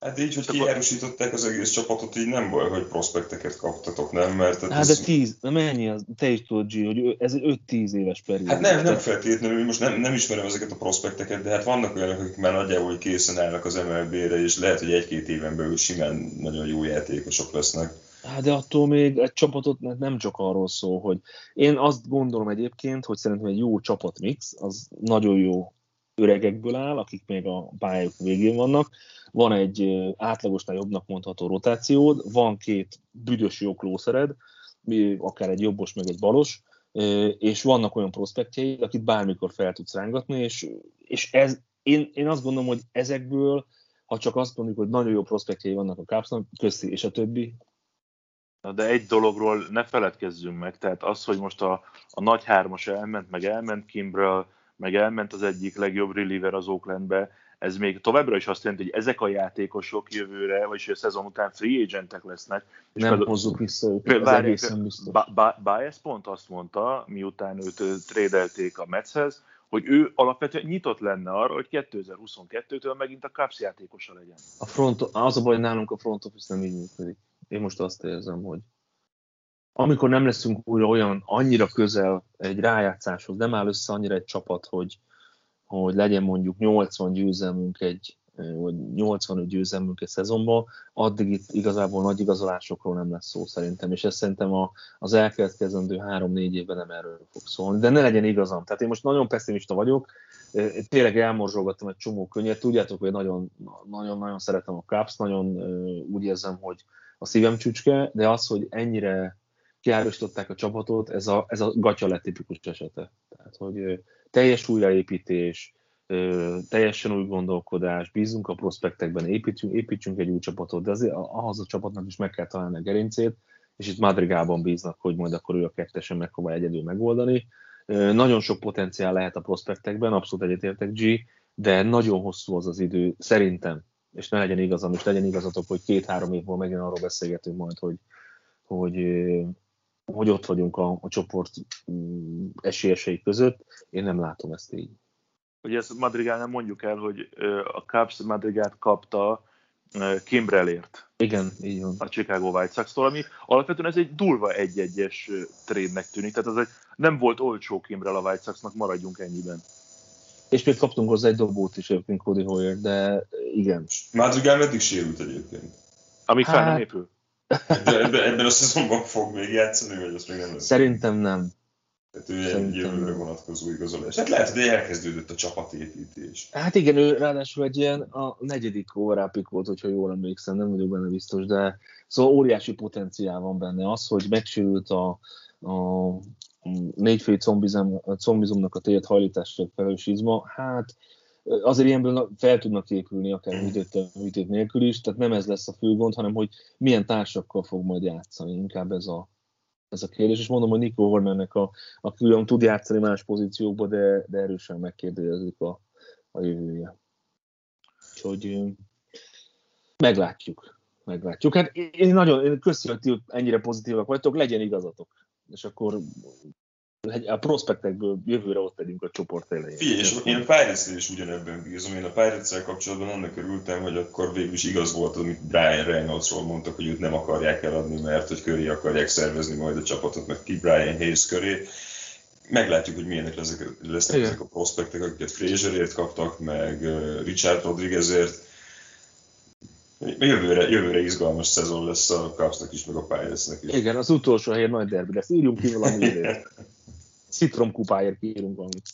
Speaker 3: Hát így, hogy kiárusították az egész csapatot, így nem baj, hogy prospekteket kaptatok, nem? Mert hát,
Speaker 2: hát de tíz, na mennyi az, te is tudod, G, hogy ez egy 5-10 éves periódus.
Speaker 3: Hát nem, nem feltétlenül, most nem, nem ismerem ezeket a prospekteket, de hát vannak olyanok, akik már nagyjából készen állnak az MLB-re, és lehet, hogy egy-két éven belül simán nagyon jó játékosok lesznek.
Speaker 2: Hát de attól még egy csapatot nem csak arról szól, hogy én azt gondolom egyébként, hogy szerintem egy jó csapatmix, az nagyon jó öregekből áll, akik még a pályájuk végén vannak, van egy átlagosnál jobbnak mondható rotációd, van két büdös jó klószered, akár egy jobbos, meg egy balos, és vannak olyan prospektjeid, akit bármikor fel tudsz rángatni, és, és ez, én, én azt gondolom, hogy ezekből, ha csak azt mondjuk, hogy nagyon jó prospektjei vannak a Cubsnak, köszi, és a többi,
Speaker 1: Na de egy dologról ne feledkezzünk meg, tehát az, hogy most a, a nagy hármas elment, meg elment Kimbrel, meg elment az egyik legjobb reliever az Oaklandbe, ez még továbbra is azt jelenti, hogy ezek a játékosok jövőre, vagyis a szezon után free agentek lesznek.
Speaker 2: És nem például, hozzuk vissza őket, ez egészen biztos.
Speaker 1: Bias pont azt mondta, miután őt trédelték a Metshez, hogy ő alapvetően nyitott lenne arra, hogy 2022-től megint a Cubs játékosa legyen.
Speaker 2: A front, az a baj, hogy nálunk a front office nem így működik. Én most azt érzem, hogy amikor nem leszünk újra olyan annyira közel egy rájátszáshoz, nem áll össze annyira egy csapat, hogy, hogy legyen mondjuk 80 győzelmünk egy, vagy 85 győzelmünk egy szezonban, addig itt igazából nagy igazolásokról nem lesz szó szerintem, és ez szerintem a, az elkövetkezendő 3-4 évben nem erről fog szólni, de ne legyen igazam. Tehát én most nagyon pessimista vagyok, tényleg elmorzsolgattam egy csomó könnyet, tudjátok, hogy nagyon-nagyon szeretem a Caps, nagyon úgy érzem, hogy a szívem csücske, de az, hogy ennyire kiárosították a csapatot, ez a, ez a gatya tipikus esete. Tehát, hogy teljes újraépítés, teljesen új gondolkodás, bízunk a prospektekben, építsünk, építsünk egy új csapatot, de azért ahhoz a csapatnak is meg kell találni a gerincét, és itt Madrigában bíznak, hogy majd akkor ő a kettesen megpróbál egyedül megoldani. Nagyon sok potenciál lehet a prospektekben, abszolút egyetértek G, de nagyon hosszú az az idő, szerintem, és ne legyen igazam, és legyen igazatok, hogy két-három év múlva megint arról beszélgetünk majd, hogy, hogy hogy ott vagyunk a, a csoport mm, esélyesei között. Én nem látom ezt így.
Speaker 1: Ugye ezt Madrigál nem mondjuk el, hogy a Cubs Madrigát kapta Kimbrelért.
Speaker 2: Igen, így van.
Speaker 1: A Chicago White Sox-tól, ami alapvetően ez egy durva egy-egyes trade-nek tűnik, tehát az egy, nem volt olcsó Kimbrel a White Sox-nak, maradjunk ennyiben.
Speaker 2: És még kaptunk hozzá egy dobót is egyébként Cody Hoyer, de igen.
Speaker 3: Madrigál meddig sérült egyébként?
Speaker 1: Amíg hát... fel nem épül.
Speaker 3: Ebben, ebben, ebben a szezonban fog még játszani, vagy azt még nem lesz?
Speaker 2: Szerintem nem.
Speaker 3: Tehát ő egy jövőre vonatkozó igazolás. Hát lehet, hogy elkezdődött a csapatépítés.
Speaker 2: Hát igen, ő ráadásul egy ilyen a negyedik órápik volt, hogyha jól emlékszem, nem vagyok benne biztos, de szóval óriási potenciál van benne. Az, hogy megsérült a, a négyfél combizomnak a tért hajlításra felelős izma, hát azért ilyenből fel tudnak épülni akár műtét nélkül is, tehát nem ez lesz a fő gond, hanem hogy milyen társakkal fog majd játszani, inkább ez a, ez a kérdés, és mondom, hogy Nico Hornernek a, a külön tud játszani más pozíciókba, de, de erősen megkérdezik a, a jövője. Úgyhogy meglátjuk. Meglátjuk. Hát én nagyon én köszönöm, hogy ennyire pozitívak vagytok, legyen igazatok. És akkor a prospektekből jövőre ott legyünk a csoport elején.
Speaker 3: Figyelj, és én a pirates is ugyanebben bízom. Én a pirates kapcsolatban annak örültem, hogy akkor végül is igaz volt, amit Brian Reynoldsról mondtak, hogy őt nem akarják eladni, mert hogy köré akarják szervezni majd a csapatot, meg ki Brian Hayes köré. Meglátjuk, hogy milyenek lesznek, lesznek ezek a prospektek, akiket Fraserért kaptak, meg Richard Rodriguezért. Jövőre, jövőre izgalmas szezon lesz a Cubsnak is, meg a Pirates-nek is.
Speaker 2: Igen, az utolsó helyen nagy derbi lesz. Írjunk ki valami [laughs] Citrom kupáért kérünk valamit.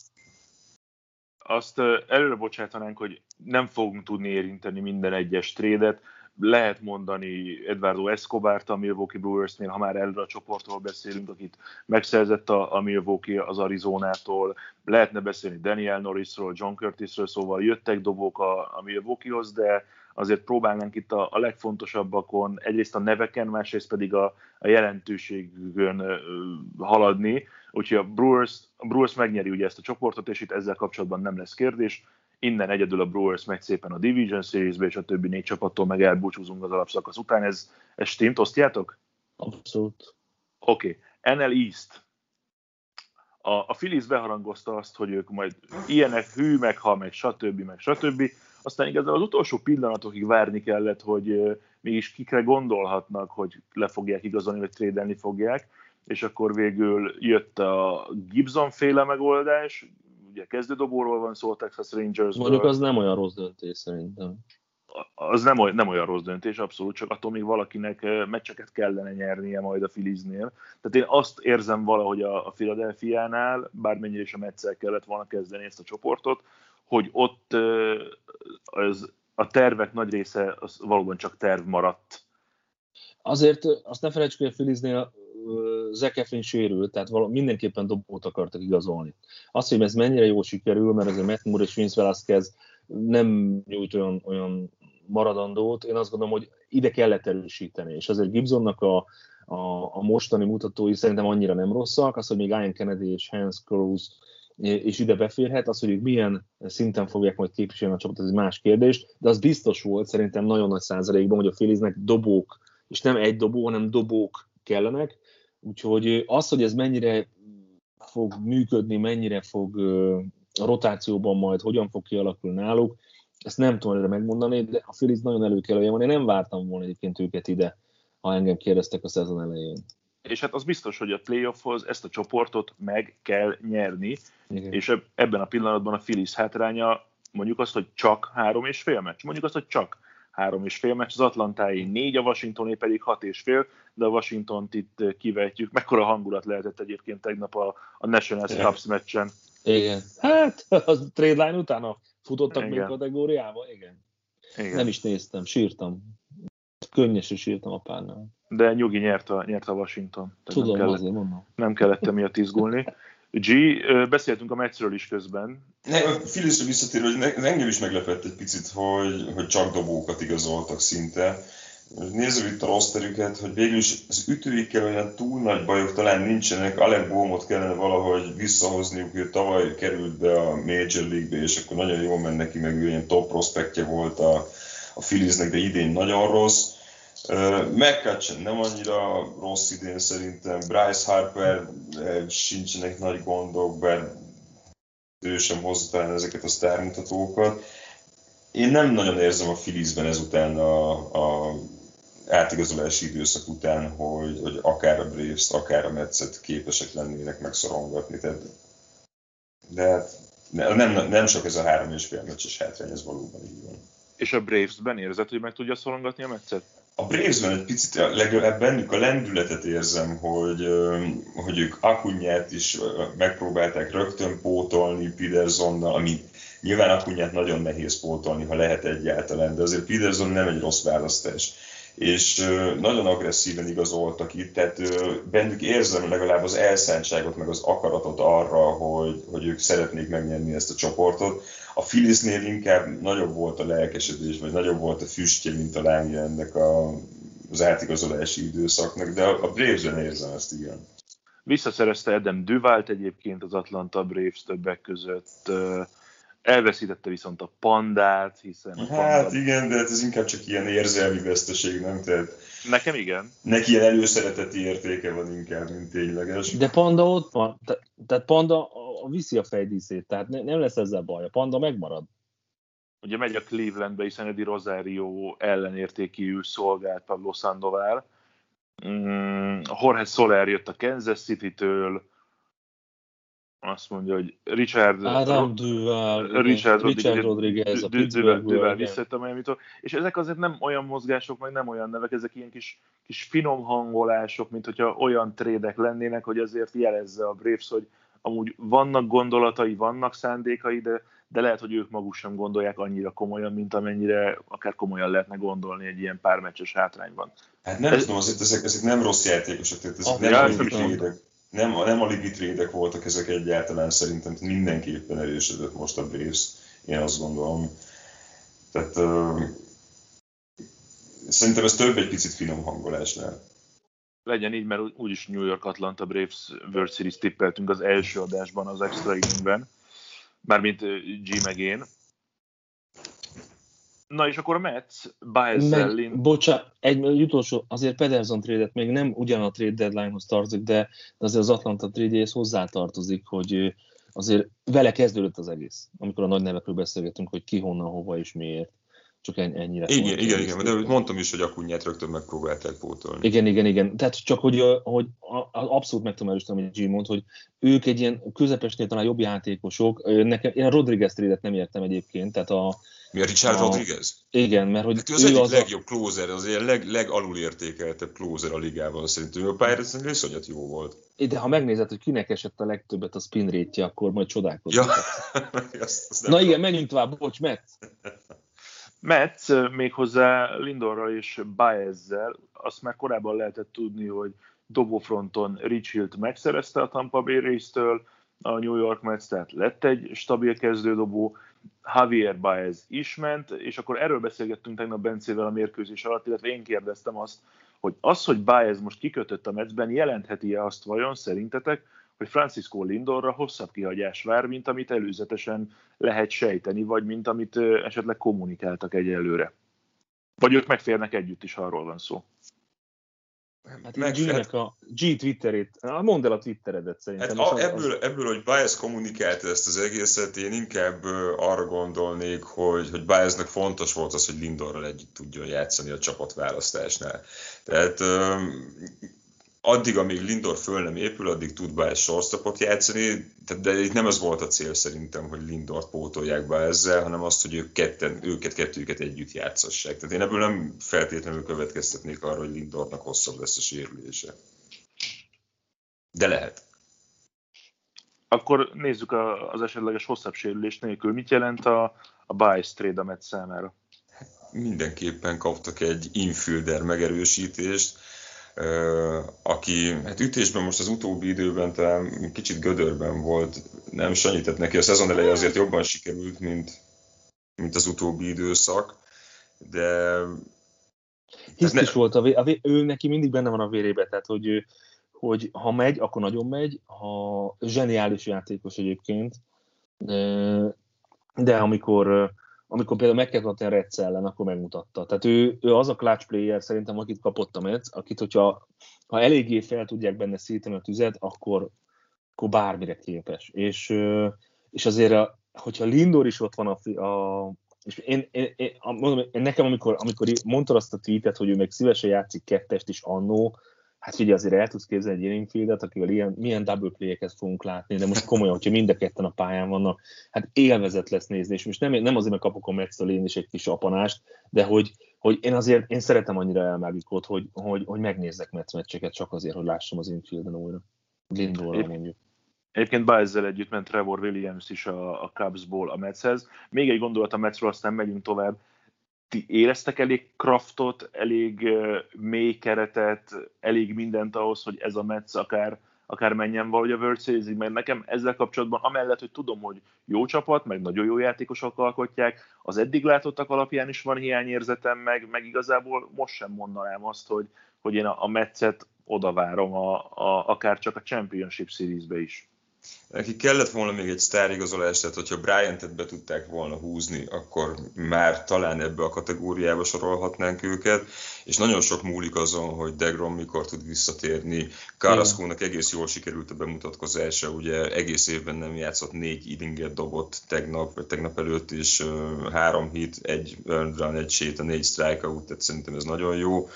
Speaker 1: Azt előre bocsátanánk, hogy nem fogunk tudni érinteni minden egyes trédet. Lehet mondani Eduardo Escobart a Milwaukee Brewersnél, ha már előre a csoportról beszélünk, akit megszerzett a, a Milwaukee az Arizonától. Lehetne beszélni Daniel Norrisról, John Curtisről, szóval jöttek dobók a, a Milwaukeehoz, de azért próbálnánk itt a, a legfontosabbakon, egyrészt a neveken, másrészt pedig a, a jelentőségön haladni. Úgyhogy a Brewers, a Brewers megnyeri ugye ezt a csoportot, és itt ezzel kapcsolatban nem lesz kérdés. Innen egyedül a Brewers megy szépen a Division Series-be, és a többi négy csapattól meg elbúcsúzunk az alapszakasz után. Ez, ez stimmt, osztjátok?
Speaker 2: Abszolút.
Speaker 1: Oké. Okay. NL East. A, a Phillies beharangozta azt, hogy ők majd ilyenek, hű, meg ha, meg stb. meg stb. Aztán igazából az utolsó pillanatokig várni kellett, hogy mégis kikre gondolhatnak, hogy le fogják igazolni, vagy trédelni fogják, és akkor végül jött a Gibson féle megoldás, ugye kezdődobóról van szó a Texas Rangers.
Speaker 2: Mondjuk az nem olyan rossz döntés szerintem.
Speaker 1: Az nem, olyan, nem olyan rossz döntés, abszolút, csak attól még valakinek meccseket kellene nyernie majd a Filiznél. Tehát én azt érzem valahogy a, a Philadelphia-nál, bármennyire is a Metszel kellett volna kezdeni ezt a csoportot, hogy ott az, a tervek nagy része az valóban csak terv maradt.
Speaker 2: Azért azt ne felejtsük, hogy a Filiznél Zach Eflin sérült, tehát valami, mindenképpen dobót akartak igazolni. Azt, hogy ez mennyire jól sikerül, mert azért Matt Moore és Vince Velasquez nem nyújt olyan, olyan maradandót, én azt gondolom, hogy ide kellett erősíteni, és azért Gibsonnak a, a, a mostani mutatói szerintem annyira nem rosszak, az, hogy még Ian Kennedy és Hans Cruz és ide beférhet, az, hogy ők milyen szinten fogják majd képviselni a csapatot, ez egy más kérdés, de az biztos volt szerintem nagyon nagy százalékban, hogy a Filiznek dobók, és nem egy dobó, hanem dobók kellenek, úgyhogy az, hogy ez mennyire fog működni, mennyire fog a rotációban majd hogyan fog kialakulni náluk, ezt nem tudom előre megmondani, de a Phillies nagyon előkelője van. Én nem vártam volna egyébként őket ide, ha engem kérdeztek a szezon elején.
Speaker 1: És hát az biztos, hogy a playoffhoz ezt a csoportot meg kell nyerni,
Speaker 2: Igen.
Speaker 1: és ebben a pillanatban a Phillies hátránya mondjuk azt, hogy csak három és fél meccs. Mondjuk azt, hogy csak három és fél meccs, az Atlantái négy, a Washingtoné pedig hat és fél, de a Washingtont itt kivetjük. Mekkora hangulat lehetett egyébként tegnap a, a National
Speaker 3: Igen.
Speaker 1: Cups meccsen.
Speaker 2: Igen. Hát, a trade line utána futottak még
Speaker 1: Igen.
Speaker 2: kategóriába? Igen.
Speaker 1: Igen.
Speaker 2: Nem is néztem, sírtam. Könnyesen sírtam a párnál.
Speaker 1: De nyugi nyert a, nyert a Washington. Tehát
Speaker 2: Tudom,
Speaker 1: nem, kellett,
Speaker 2: azért mondom.
Speaker 1: nem kellett emiatt izgulni. G, beszéltünk a meccsről is közben.
Speaker 3: Ne, a Philliesre visszatérve, hogy ne- engem is meglepett egy picit, hogy, hogy csak dobókat igazoltak szinte. Nézzük itt a rosterüket, hogy végül is az ütőikkel olyan túl nagy bajok talán nincsenek. Alec Bohmot kellene valahogy visszahozniuk, ő tavaly került be a Major League-be, és akkor nagyon jól ment neki, meg ő ilyen top prospektje volt a, a Philliesnek, de idén nagyon rossz. McCutcheon nem annyira rossz idén szerintem, Bryce Harper sincsenek nagy gondok, bár ő sem hozza talán ezeket a sztármutatókat. Én nem nagyon érzem a Philliesben ezután a, a átigazolási időszak után, hogy, hogy akár a Braves-t, akár a Metszet képesek lennének megszorongatni. Tehát, de hát ne- nem, nem sok ez a három és fél meccses hátrány, ez valóban így van.
Speaker 1: És a Braves-ben érzed, hogy meg tudja szorongatni a meccset?
Speaker 3: A Bravesben egy picit legalább bennük a lendületet érzem, hogy, hogy ők Akunyát is megpróbálták rögtön pótolni Petersonnal, ami nyilván Akunyát nagyon nehéz pótolni, ha lehet egyáltalán, de azért Peterson nem egy rossz választás. És nagyon agresszíven igazoltak itt, tehát bennük érzem legalább az elszántságot, meg az akaratot arra, hogy, hogy ők szeretnék megnyerni ezt a csoportot. A Philliesnél inkább nagyobb volt a lelkesedés, vagy nagyobb volt a füstje, mint a lángja ennek a, az átigazolási időszaknak, de a Bravesben érzem ezt, igen.
Speaker 1: Visszaszerezte Adam Duvalt egyébként az Atlanta Braves többek között. Elveszítette viszont a pandát, hiszen a
Speaker 3: Hát
Speaker 1: panda...
Speaker 3: igen, de hát ez inkább csak ilyen érzelmi veszteség, nem? Tehát
Speaker 1: Nekem igen.
Speaker 3: neki ilyen előszereteti értéke van inkább, mint tényleges.
Speaker 2: De Panda ott van, Te, tehát Panda a, a viszi a fejdíszét, tehát ne, nem lesz ezzel baj, a Panda megmarad.
Speaker 1: Ugye megy a Clevelandbe, hiszen Eddie Rosario ellenértékű szolgált Pablo Sandoval. Mm, Jorge Soler jött a Kansas City-től, azt mondja, hogy Richard,
Speaker 2: Adam Duval,
Speaker 1: Richard,
Speaker 2: Richard Rodriguez, a igen.
Speaker 1: visszajött a Miami-tól, és ezek azért nem olyan mozgások, meg nem olyan nevek, ezek ilyen kis, kis finom hangolások, mint hogyha olyan trédek lennének, hogy azért jelezze a Braves, hogy amúgy vannak gondolatai, vannak szándékai, de, de lehet, hogy ők maguk sem gondolják annyira komolyan, mint amennyire akár komolyan lehetne gondolni egy ilyen pármeccses hátrányban.
Speaker 3: Hát nem
Speaker 1: Ez-
Speaker 3: tudom, azért ezek, ezek nem rossz játékosok, tehát ezek
Speaker 2: Ah,
Speaker 3: nem
Speaker 1: nem
Speaker 3: ligi
Speaker 1: is mondtam.
Speaker 3: trédek. Nem, nem a ligi trédek voltak ezek egyáltalán szerintem, mindenképpen erősödött most a Braves, én azt gondolom. Tehát uh, szerintem ez több egy picit finom hangolásnál.
Speaker 1: Legyen így, mert úgyis New York Atlanta Braves World Series tippeltünk az első adásban, az extra inningben, mármint G meg én. Na és akkor a Mets, Baez-szel,
Speaker 2: Meg,
Speaker 1: Lin-
Speaker 2: bocsánat, egy utolsó, azért Pederson trade még nem ugyan a trade deadline-hoz tartozik, de azért az Atlanta trade hozzá tartozik, hogy azért vele kezdődött az egész, amikor a nagy nevekről beszélgetünk, hogy ki honnan, hova és miért. Csak en- ennyire.
Speaker 3: Igen, igen, igen, de mondtam is, hogy Akunyát rögtön megpróbálták pótolni.
Speaker 2: Igen, igen, igen. Tehát csak, hogy, hogy abszolút meg tudom erősíteni, amit G mond, hogy ők egy ilyen közepesnél talán jobb játékosok. Nekem, én a Rodriguez trade nem értem egyébként, tehát a,
Speaker 3: Mi a Richard
Speaker 2: A-
Speaker 3: Rodriguez?
Speaker 2: igen, mert hogy
Speaker 3: Hát ő az egyik
Speaker 2: az a,
Speaker 3: legjobb closer, az ilyen leg, legalulértékeltebb closer a ligában szerintem. Ő a pályára szerintem iszonyat jó volt.
Speaker 2: de ha megnézed, hogy kinek esett a legtöbbet a spin rate akkor majd csodálkozol.
Speaker 3: Ja, [laughs] azt,
Speaker 2: Na igen, menjünk tovább, bocs, Metsz. [laughs]
Speaker 1: Mets ö, méghozzá Lindorral és Baezzel, azt már korábban lehetett tudni, hogy dobófronton Rich Hill-t megszerezte a Tampa Bay Rays-től, a New York Mets, tehát lett egy stabil kezdődobó, Javier Baez is ment, és akkor erről beszélgettünk tegnap Bencével a mérkőzés alatt, illetve én kérdeztem azt, hogy az, hogy Baez most kikötött a Metsben, jelentheti-e azt vajon szerintetek, hogy Francisco Lindorra hosszabb kihagyás vár, mint amit előzetesen lehet sejteni, vagy mint amit esetleg kommunikáltak egyelőre. Vagy ők megférnek együtt is, arról van szó.
Speaker 2: Hát meg, G-nek a G Twitterét, mondd el a Twitteredet szerintem. Hát
Speaker 3: a, ebből, az... ebből, hogy Bias kommunikálta ezt az egészet, én inkább arra gondolnék, hogy, hogy Biasnak fontos volt az, hogy Lindorral együtt tudjon játszani a csapatválasztásnál. Tehát addig, amíg Lindor föl nem épül, addig tud Bias shortstopot játszani, de itt nem az volt a cél szerintem, hogy Lindort pótolják be ezzel, hanem azt, hogy ők ketten, őket, kettőjüket együtt játszassák. Tehát én ebből nem feltétlenül következtetnék arra, hogy Lindornak hosszabb lesz a sérülése. De lehet.
Speaker 1: Akkor nézzük az esetleges hosszabb sérülés nélkül. Mit jelent a, a bias trade a Mets számára?
Speaker 3: Mindenképpen kaptak egy infielder megerősítést, aki hát ütésben most az utóbbi időben talán kicsit gödörben volt, nem sanyített neki, a szezon eleje azért jobban sikerült, mint, mint az utóbbi időszak, de...
Speaker 2: Hisz ne... is volt, a, vé... a vé... ő neki mindig benne van a vérébe, tehát hogy, ő, hogy ha megy, akkor nagyon megy, ha zseniális játékos egyébként, de amikor amikor például meg kellett a Reds ellen, akkor megmutatta. Tehát ő, ő az a clutch player szerintem, akit kapott a Mets, akit, hogyha ha eléggé fel tudják benne szíteni a tüzet, akkor, akkor bármire képes. És, és azért, hogyha Lindor is ott van a, a és én, én, én, mondom, én nekem, amikor, amikor mondta azt a tweetet, hogy ő meg szívesen játszik kettest is annó, hát figyelj, azért el tudsz képzelni egy ilyen infieldet, akivel ilyen, milyen double play-eket fogunk látni, de most komolyan, hogyha mind a ketten a pályán vannak, hát élvezet lesz nézni, és most nem, nem azért, mert kapok a Metsztől én is egy kis apanást, de hogy, hogy én azért, én szeretem annyira elmágikot, hogy, hogy, hogy megnézzek Metsz meccseket csak azért, hogy lássam az infielden újra. Lindorra mondjuk.
Speaker 1: Egyébként ezzel együtt ment Trevor Williams is a, a Cubsból a Metshez. Még egy gondolat a Metsről, aztán megyünk tovább ti éreztek elég kraftot, elég mély keretet, elég mindent ahhoz, hogy ez a Mets akár, akár menjen valahogy a World series mert nekem ezzel kapcsolatban, amellett, hogy tudom, hogy jó csapat, meg nagyon jó játékosok alkotják, az eddig látottak alapján is van hiányérzetem, meg, meg igazából most sem mondanám azt, hogy, hogy én a, a Metszet odavárom a, a, akár csak a Championship Series-be is.
Speaker 3: Neki kellett volna még egy sztárigazolás, tehát hogyha Bryant-et be tudták volna húzni, akkor már talán ebbe a kategóriába sorolhatnánk őket, és nagyon sok múlik azon, hogy Degrom mikor tud visszatérni. Carrasco-nak egész jól sikerült a bemutatkozása, ugye egész évben nem játszott, négy idinget dobott tegnap, vagy tegnap előtt is három hit, egy earned run, egy sét, a négy strikeout, tehát szerintem ez nagyon jó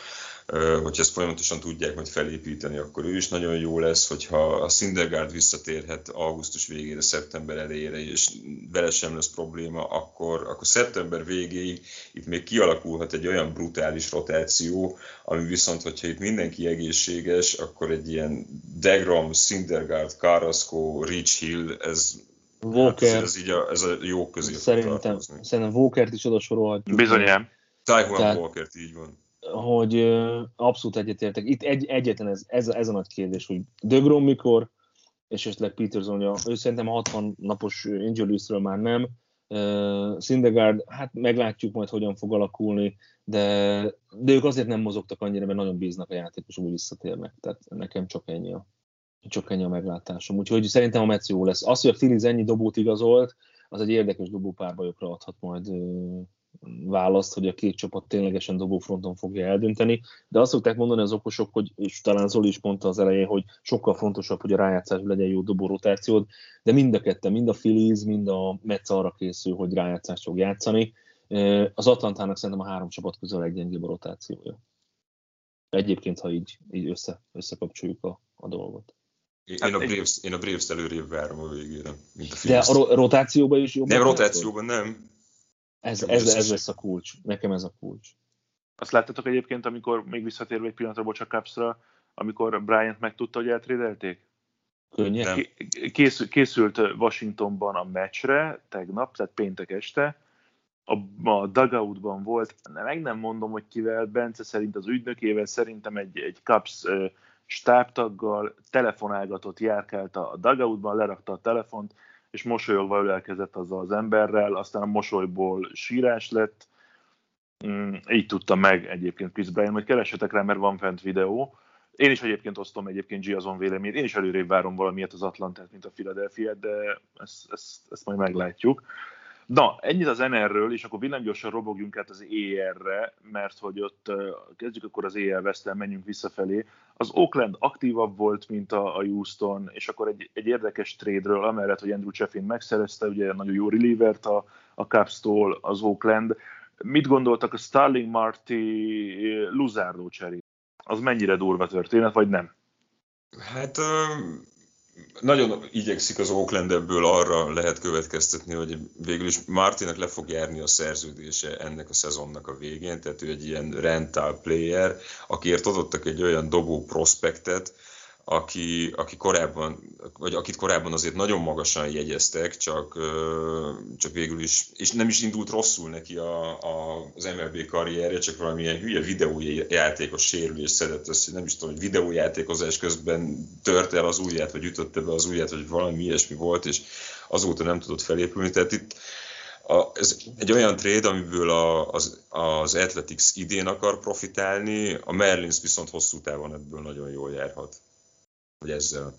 Speaker 3: hogyha ezt folyamatosan tudják majd felépíteni, akkor ő is nagyon jó lesz, hogyha a Syndergaard visszatérhet augusztus végére, szeptember elejére, és vele sem lesz probléma, akkor, akkor szeptember végéig itt még kialakulhat egy olyan brutális rotáció, ami viszont, hogyha itt mindenki egészséges, akkor egy ilyen Degrom, Syndergaard, Carrasco, Rich Hill, ez Walker. Hát ez, így a, ez a jó közé
Speaker 2: Szerintem, szerintem Walkert is oda sorolhatjuk.
Speaker 1: Bizonyám.
Speaker 3: Taiwan Walkert, így van
Speaker 2: hogy abszolút egyetértek. Itt egy, egyetlen ez, ez, ez a nagy kérdés, hogy Dögrom mikor, és esetleg Petersonja, ő szerintem 60 napos injury már nem. Uh, Sindegard, hát meglátjuk majd, hogyan fog alakulni, de, de ők azért nem mozogtak annyira, mert nagyon bíznak a játékosok, hogy visszatérnek. Tehát nekem csak ennyi a, csak ennyi a meglátásom. Úgyhogy szerintem a Metsz jó lesz. Az, hogy a Filiz ennyi dobót igazolt, az egy érdekes dobópárbajokra adhat majd választ, hogy a két csapat ténylegesen dobófronton fogja eldönteni, de azt szokták mondani az okosok, hogy, és talán Zoli is mondta az elején, hogy sokkal fontosabb, hogy a rájátszás legyen jó dobó rotációd, de mind a ketten, mind a Phillies, mind a Mets arra készül, hogy rájátszást fog játszani. Az Atlantának szerintem a három csapat közül a leggyengébb a rotációja. Egyébként, ha így, így össze, összekapcsoljuk a, a dolgot.
Speaker 3: Én, hát a Braves, én a Braves-t előrébb várom a végére, mint a
Speaker 2: Phillies. De a rotációban is jobb?
Speaker 3: Nem, rotációban nem.
Speaker 2: Ez, ez, ez lesz a kulcs. Nekem ez a kulcs.
Speaker 1: Azt láttatok egyébként, amikor még visszatérve egy pillanatra, bocs a Cubs-ra, amikor Bryant megtudta, hogy eltrédelték?
Speaker 2: Könnyen.
Speaker 1: Készült, készült Washingtonban a meccsre tegnap, tehát péntek este. A, a dugoutban volt, meg nem mondom, hogy kivel, Bence szerint az ügynökével, szerintem egy, egy Cubs stábtaggal telefonálgatott, járkált a dugoutban, lerakta a telefont, és mosolyogva ölelkezett azzal az emberrel, aztán a mosolyból sírás lett, mm, így tudta meg egyébként Chris Bryan, hogy keresetek rá, mert van fent videó. Én is egyébként osztom egyébként Giazon véleményét, én is előrébb várom valamiért az Atlantát, mint a Philadelphia, de ezt, ezt, ezt majd meglátjuk. Na, ennyit az NR-ről, és akkor villámgyorsan robogjunk át az ER-re, mert hogy ott kezdjük akkor az ER West-tel, menjünk visszafelé. Az Oakland aktívabb volt, mint a, a Houston, és akkor egy, egy érdekes trade-ről, amellett, hogy Andrew Cheffin megszerezte, ugye nagyon jó relievert a, a Cubs-tól az Oakland. Mit gondoltak a Starling Marty Luzardo cserét? Az mennyire durva történet, vagy nem?
Speaker 3: Hát nagyon igyekszik az Oakland ebből arra lehet következtetni, hogy végül is Martinak le fog járni a szerződése ennek a szezonnak a végén, tehát ő egy ilyen rental player, akiért adottak egy olyan dobó prospektet, aki, aki korábban, vagy akit korábban azért nagyon magasan jegyeztek, csak, csak végül is, és nem is indult rosszul neki a, a, az MLB karrierje, csak valamilyen hülye videójátékos sérülés szedett össze, nem is tudom, hogy videójátékozás közben tört el az ujját, vagy ütötte be az ujját, vagy valami ilyesmi volt, és azóta nem tudott felépülni. Tehát itt a, ez egy olyan trade, amiből a, az, az Athletics idén akar profitálni, a Merlins viszont hosszú távon ebből nagyon jól járhat hogy ezzel.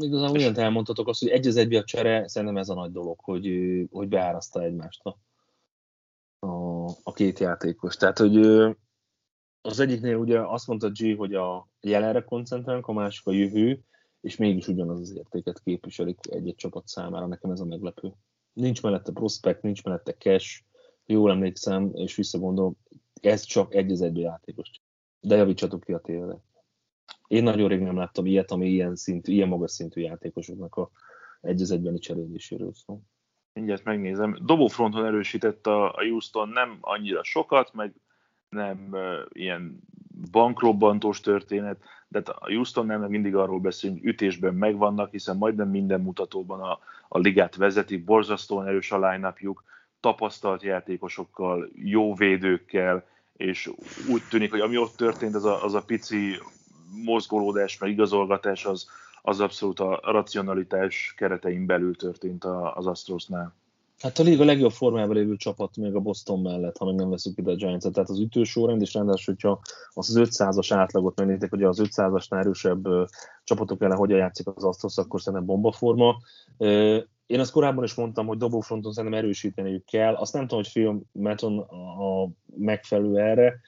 Speaker 2: Igazán mindent elmondhatok azt, hogy egy az egybe a csere, szerintem ez a nagy dolog, hogy, hogy beáraszta egymást a, a, a két játékos. Tehát, hogy az egyiknél ugye azt mondta G, hogy a jelenre koncentrálunk, a másik a jövő, és mégis ugyanaz az értéket képviselik egy-egy csapat számára. Nekem ez a meglepő. Nincs mellette prospect, nincs mellette cash, jól emlékszem, és visszagondolom, ez csak egy az egybe játékos. De javítsatok ki a tévére. Én nagyon rég nem láttam ilyet, ami ilyen, szintű, ilyen magas szintű játékosoknak a egy az egybeni cseréléséről szól.
Speaker 1: Mindjárt megnézem. Dobófronton erősített a, a Houston nem annyira sokat, meg nem uh, ilyen bankrobbantós történet, de hát a Houston nem mindig arról beszélünk, ütésben megvannak, hiszen majdnem minden mutatóban a, a ligát vezetik, borzasztóan erős a line tapasztalt játékosokkal, jó védőkkel, és úgy tűnik, hogy ami ott történt, az a, az a pici mozgolódás, meg igazolgatás az, az abszolút a racionalitás keretein belül történt az Astrosnál.
Speaker 2: Hát a liga legjobb formában lévő csapat még a Boston mellett, ha meg nem veszük ide a Giants-et. Tehát az ütősórend, és ráadásul, hogyha az 500-as átlagot megnéztek, hogy az 500-asnál erősebb csapatok ellen hogyan játszik az Astros, akkor szerintem bombaforma. Én azt korábban is mondtam, hogy dobófronton szerintem erősíteniük kell. Azt nem tudom, hogy Phil Meton a megfelelő erre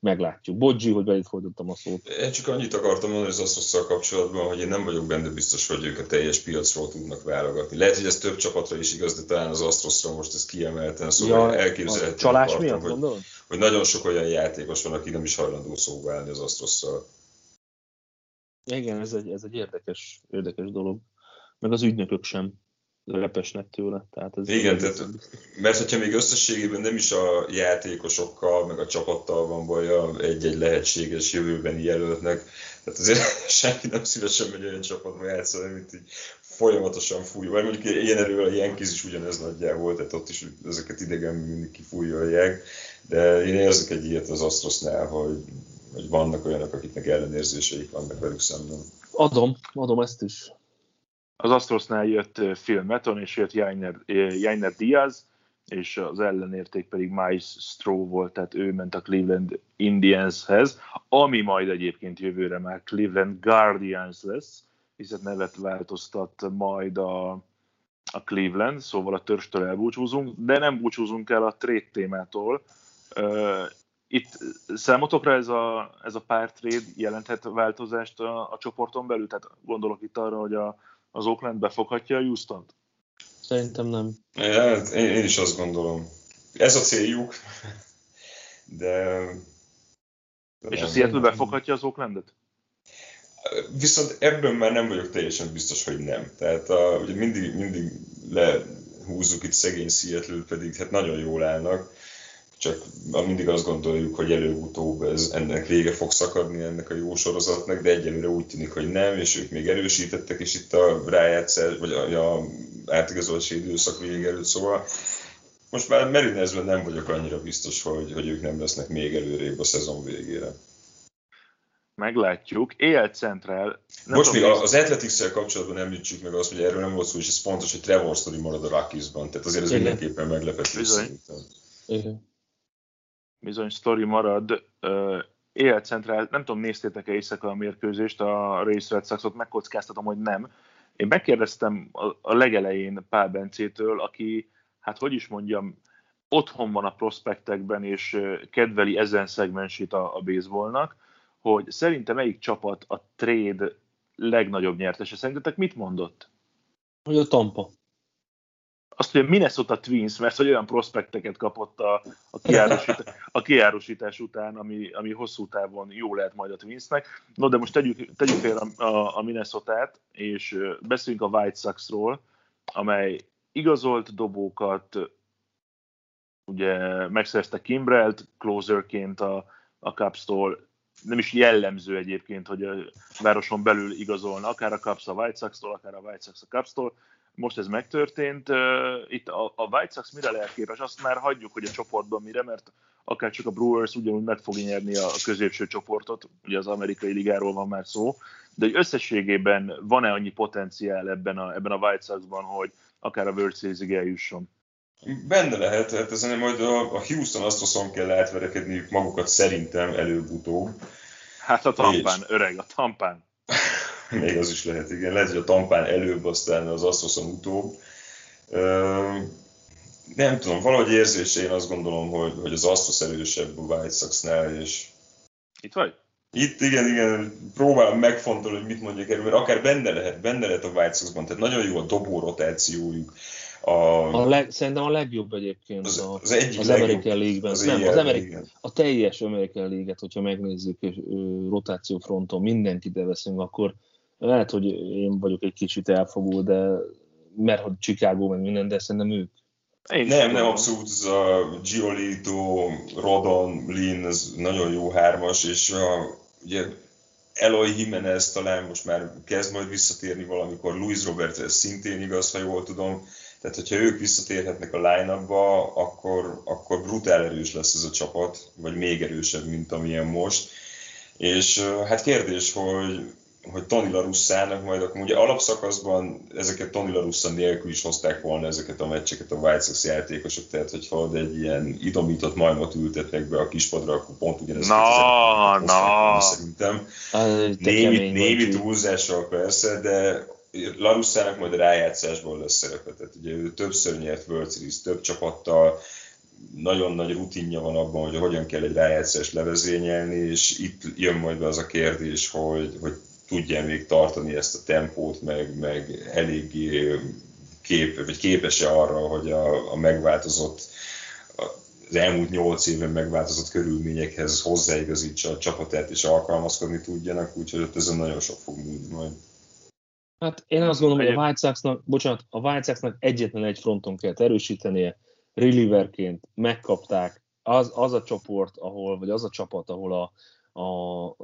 Speaker 2: meglátjuk. Bodzsi, hogy belit folytottam a szót.
Speaker 3: Én csak annyit akartam mondani az Astrosszal kapcsolatban, hogy én nem vagyok benne biztos, hogy ők a teljes piacról tudnak válogatni. Lehet, hogy ez több csapatra is igaz, de talán az Astroszra most ez kiemelten, szóval ja, elképzelhető.
Speaker 2: Csalás miatt hogy,
Speaker 3: hogy nagyon sok olyan játékos van, aki nem is hajlandó szóba állni az Astrosszal.
Speaker 2: Igen, ez egy, ez egy érdekes, érdekes dolog. Meg az ügynökök sem lepesnek tőle. Tehát ez
Speaker 3: Igen, tehát, mert hogyha még összességében nem is a játékosokkal, meg a csapattal van baja egy-egy lehetséges jövőbeni jelöltnek, tehát azért [laughs] senki nem szívesen megy olyan csapatba játszani, mint így folyamatosan fúj. Vagy mondjuk ilyen erővel a Yankees is ugyanez nagyjából, tehát ott is ezeket idegen mindig kifújolják, de én érzek egy ilyet az Astrosnál, hogy, hogy vannak olyanok, akiknek ellenérzéseik vannak velük szemben.
Speaker 2: Adom, adom ezt is.
Speaker 1: Az Astrosnál jött Phil Meton, és jött Jainer, Jainer Diaz, és az ellenérték pedig Miles Stroh volt, tehát ő ment a Cleveland Indianshez, ami majd egyébként jövőre már Cleveland Guardians lesz, hiszen nevet változtat majd a, a Cleveland, szóval a törstől elbúcsúzunk, de nem búcsúzunk el a trade témától. Itt számotokra ez a, ez a pár trade jelenthet változást a, a csoporton belül? Tehát gondolok itt arra, hogy a, az Oakland befoghatja a Houston-t?
Speaker 2: Szerintem nem.
Speaker 3: Ja, én, én is azt gondolom. Ez a céljuk, de...
Speaker 1: de És a Seattle befoghatja az Oaklandet?
Speaker 3: Viszont ebben már nem vagyok teljesen biztos, hogy nem. Tehát a, ugye mindig, mindig lehúzzuk itt szegény Seattle, pedig hát nagyon jól állnak csak mindig azt gondoljuk, hogy előbb-utóbb ez, ennek vége fog szakadni ennek a jó sorozatnak, de egyelőre úgy tűnik, hogy nem, és ők még erősítettek is itt a rájátszás, vagy a, a átigazolási időszak vége előtt, szóval most már Merinesben nem vagyok annyira biztos, hogy, hogy ők nem lesznek még előrébb a szezon végére.
Speaker 1: Meglátjuk. Él Central.
Speaker 3: Most még az athletics kapcsolatban említsük meg azt, hogy erről nem volt szó, és ez fontos, hogy Trevor Story marad a Rockies-ban. Tehát azért ez mindenképpen meglepetés szerintem.
Speaker 2: Igen
Speaker 1: bizony sztori marad. Élcentrál, nem tudom, néztétek-e éjszaka a mérkőzést, a Race Red Sox-ot megkockáztatom, hogy nem. Én megkérdeztem a, legelején Pál Bencétől, aki, hát hogy is mondjam, otthon van a prospektekben, és kedveli ezen szegmensét a, a baseballnak, hogy szerintem melyik csapat a trade legnagyobb nyertese. Szerintetek mit mondott?
Speaker 2: Hogy a Tampa.
Speaker 1: Azt, hogy a Minnesota Twins, mert hogy olyan prospekteket kapott a, a, kiárusítás, a kiárusítás után, ami, ami hosszú távon jó lehet majd a Twinsnek. No, de most tegyük, tegyük fél a, a, a Minnesota-t, és beszéljünk a White Sox-ról, amely igazolt dobókat, ugye megszerezte Kimbrelt closerként a, a Cubs-tól, nem is jellemző egyébként, hogy a városon belül igazolna, akár a Cubs a White Sox-tól, akár a White Sox a Cubs-tól. Most ez megtörtént. Itt a, a White Sox mire lehet képes? Azt már hagyjuk, hogy a csoportban mire, mert akár csak a Brewers ugyanúgy meg fogja nyerni a középső csoportot, ugye az amerikai ligáról van már szó, de hogy összességében van-e annyi potenciál ebben a, ebben a White Sox-ban, hogy akár a World Series-ig eljusson?
Speaker 3: Benne lehet, hát ezen majd a, a Houston Astroson kell átverekedniük magukat szerintem előbb-utóbb.
Speaker 1: Hát a tampán, és... öreg, a tampán.
Speaker 3: Még az is lehet, igen. Lehet, hogy a tampán előbb, aztán az Astroson utóbb. nem tudom, valahogy érzése én azt gondolom, hogy, hogy az Astros erősebb a White Sox-nál, és...
Speaker 1: Itt vagy?
Speaker 3: Itt igen, igen, próbálom megfontolni, hogy mit mondjak erről, mert akár benne lehet, benne lehet a White Sox-ban, tehát nagyon jó a dobó rotációjuk,
Speaker 2: a, a leg, szerintem a legjobb egyébként az, a, az,
Speaker 3: egyik
Speaker 2: az
Speaker 3: legjobb,
Speaker 2: American League-ben.
Speaker 3: Az
Speaker 2: nem, az American, a teljes American League-et, hogyha megnézzük, és rotáció fronton mindenkit veszünk, akkor lehet, hogy én vagyok egy kicsit elfogó, de mert hogy Chicago meg minden, de szerintem ők.
Speaker 3: Én nem, nem, abszolút, ez a Giolito, Rodon, Lin, ez nagyon jó hármas, és a, ugye Eloy Jimenez talán most már kezd majd visszatérni valamikor, Luis Robert ez szintén igaz, ha jól tudom, tehát, hogyha ők visszatérhetnek a line akkor, akkor brutál erős lesz ez a csapat, vagy még erősebb, mint amilyen most. És hát kérdés, hogy, hogy Tony Larussának majd akkor ugye alapszakaszban ezeket Tony Larussa nélkül is hozták volna ezeket a meccseket a White Sox játékosok, tehát hogyha egy ilyen idomított majmot ültetnek be a kispadra, akkor pont ugyanezt
Speaker 1: na, na.
Speaker 3: szerintem. Némi, némi túlzással persze, de Larussának majd a rájátszásból lesz szerepe. Tehát ugye ő többször nyert World Series, több csapattal, nagyon nagy rutinja van abban, hogy hogyan kell egy rájátszást levezényelni, és itt jön majd be az a kérdés, hogy, hogy tudja még tartani ezt a tempót, meg, meg eléggé kép, vagy képes-e arra, hogy a, a megváltozott az elmúlt nyolc évben megváltozott körülményekhez hozzáigazítsa a csapatát és alkalmazkodni tudjanak, úgyhogy ott ezen nagyon sok fog múlni majd.
Speaker 2: Hát én azt gondolom, hogy a White Sox-nak, bocsánat, a White Sox-nak egyetlen egy fronton kell erősítenie, relieverként megkapták az, az a csoport, ahol, vagy az a csapat, ahol a, a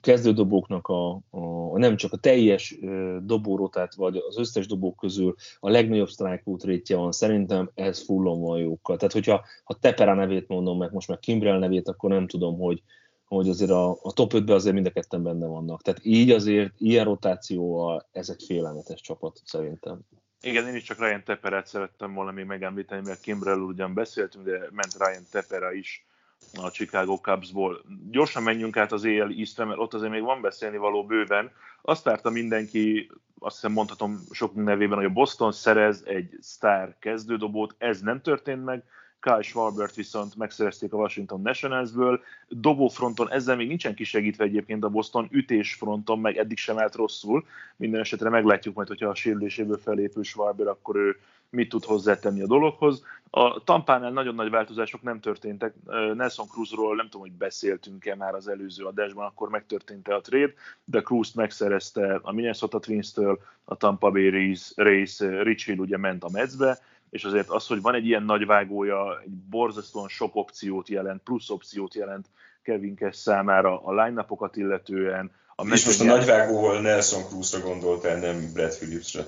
Speaker 2: kezdődobóknak a, a, nem csak a teljes dobórotát, vagy az összes dobók közül a legnagyobb strikeout rétje van, szerintem ez fullon van jókkal. Tehát, hogyha ha Tepera nevét mondom meg, most meg Kimbrel nevét, akkor nem tudom, hogy, hogy azért a, a top 5-ben azért mind a ketten benne vannak. Tehát így azért ilyen rotációval ez egy félelmetes csapat szerintem.
Speaker 1: Igen, én is csak Ryan Teperet szerettem volna még megemlíteni, mert Kimbrell ugyan beszéltünk, de ment Ryan Tepera is a Chicago Cubsból. Gyorsan menjünk át az éjjel Eastre, mert ott azért még van beszélni való bőven. Azt várta mindenki, azt hiszem mondhatom sok nevében, hogy a Boston szerez egy sztár kezdődobót, ez nem történt meg, Kyle Schwarbert viszont megszerezték a Washington Nationalsből. Dobófronton ezzel még nincsen kisegítve egyébként a Boston, ütésfronton meg eddig sem állt rosszul. Minden esetre meglátjuk majd, hogyha a sérüléséből felépül Schwarber, akkor ő mit tud hozzátenni a dologhoz. A Tampánál nagyon nagy változások nem történtek. Nelson Cruzról nem tudom, hogy beszéltünk-e már az előző adásban, akkor megtörtént-e a trade, de Cruz megszerezte a Minnesota Twins-től, a Tampa Bay Rays, Rays Rich Hill ugye ment a Metsbe, és azért az, hogy van egy ilyen nagy vágója, egy borzasztóan sok opciót jelent, plusz opciót jelent Kevin Kess számára a line illetően.
Speaker 3: A és most a nagyvágóval Nelson Cruzra gondoltál, nem Brad Phillipsre.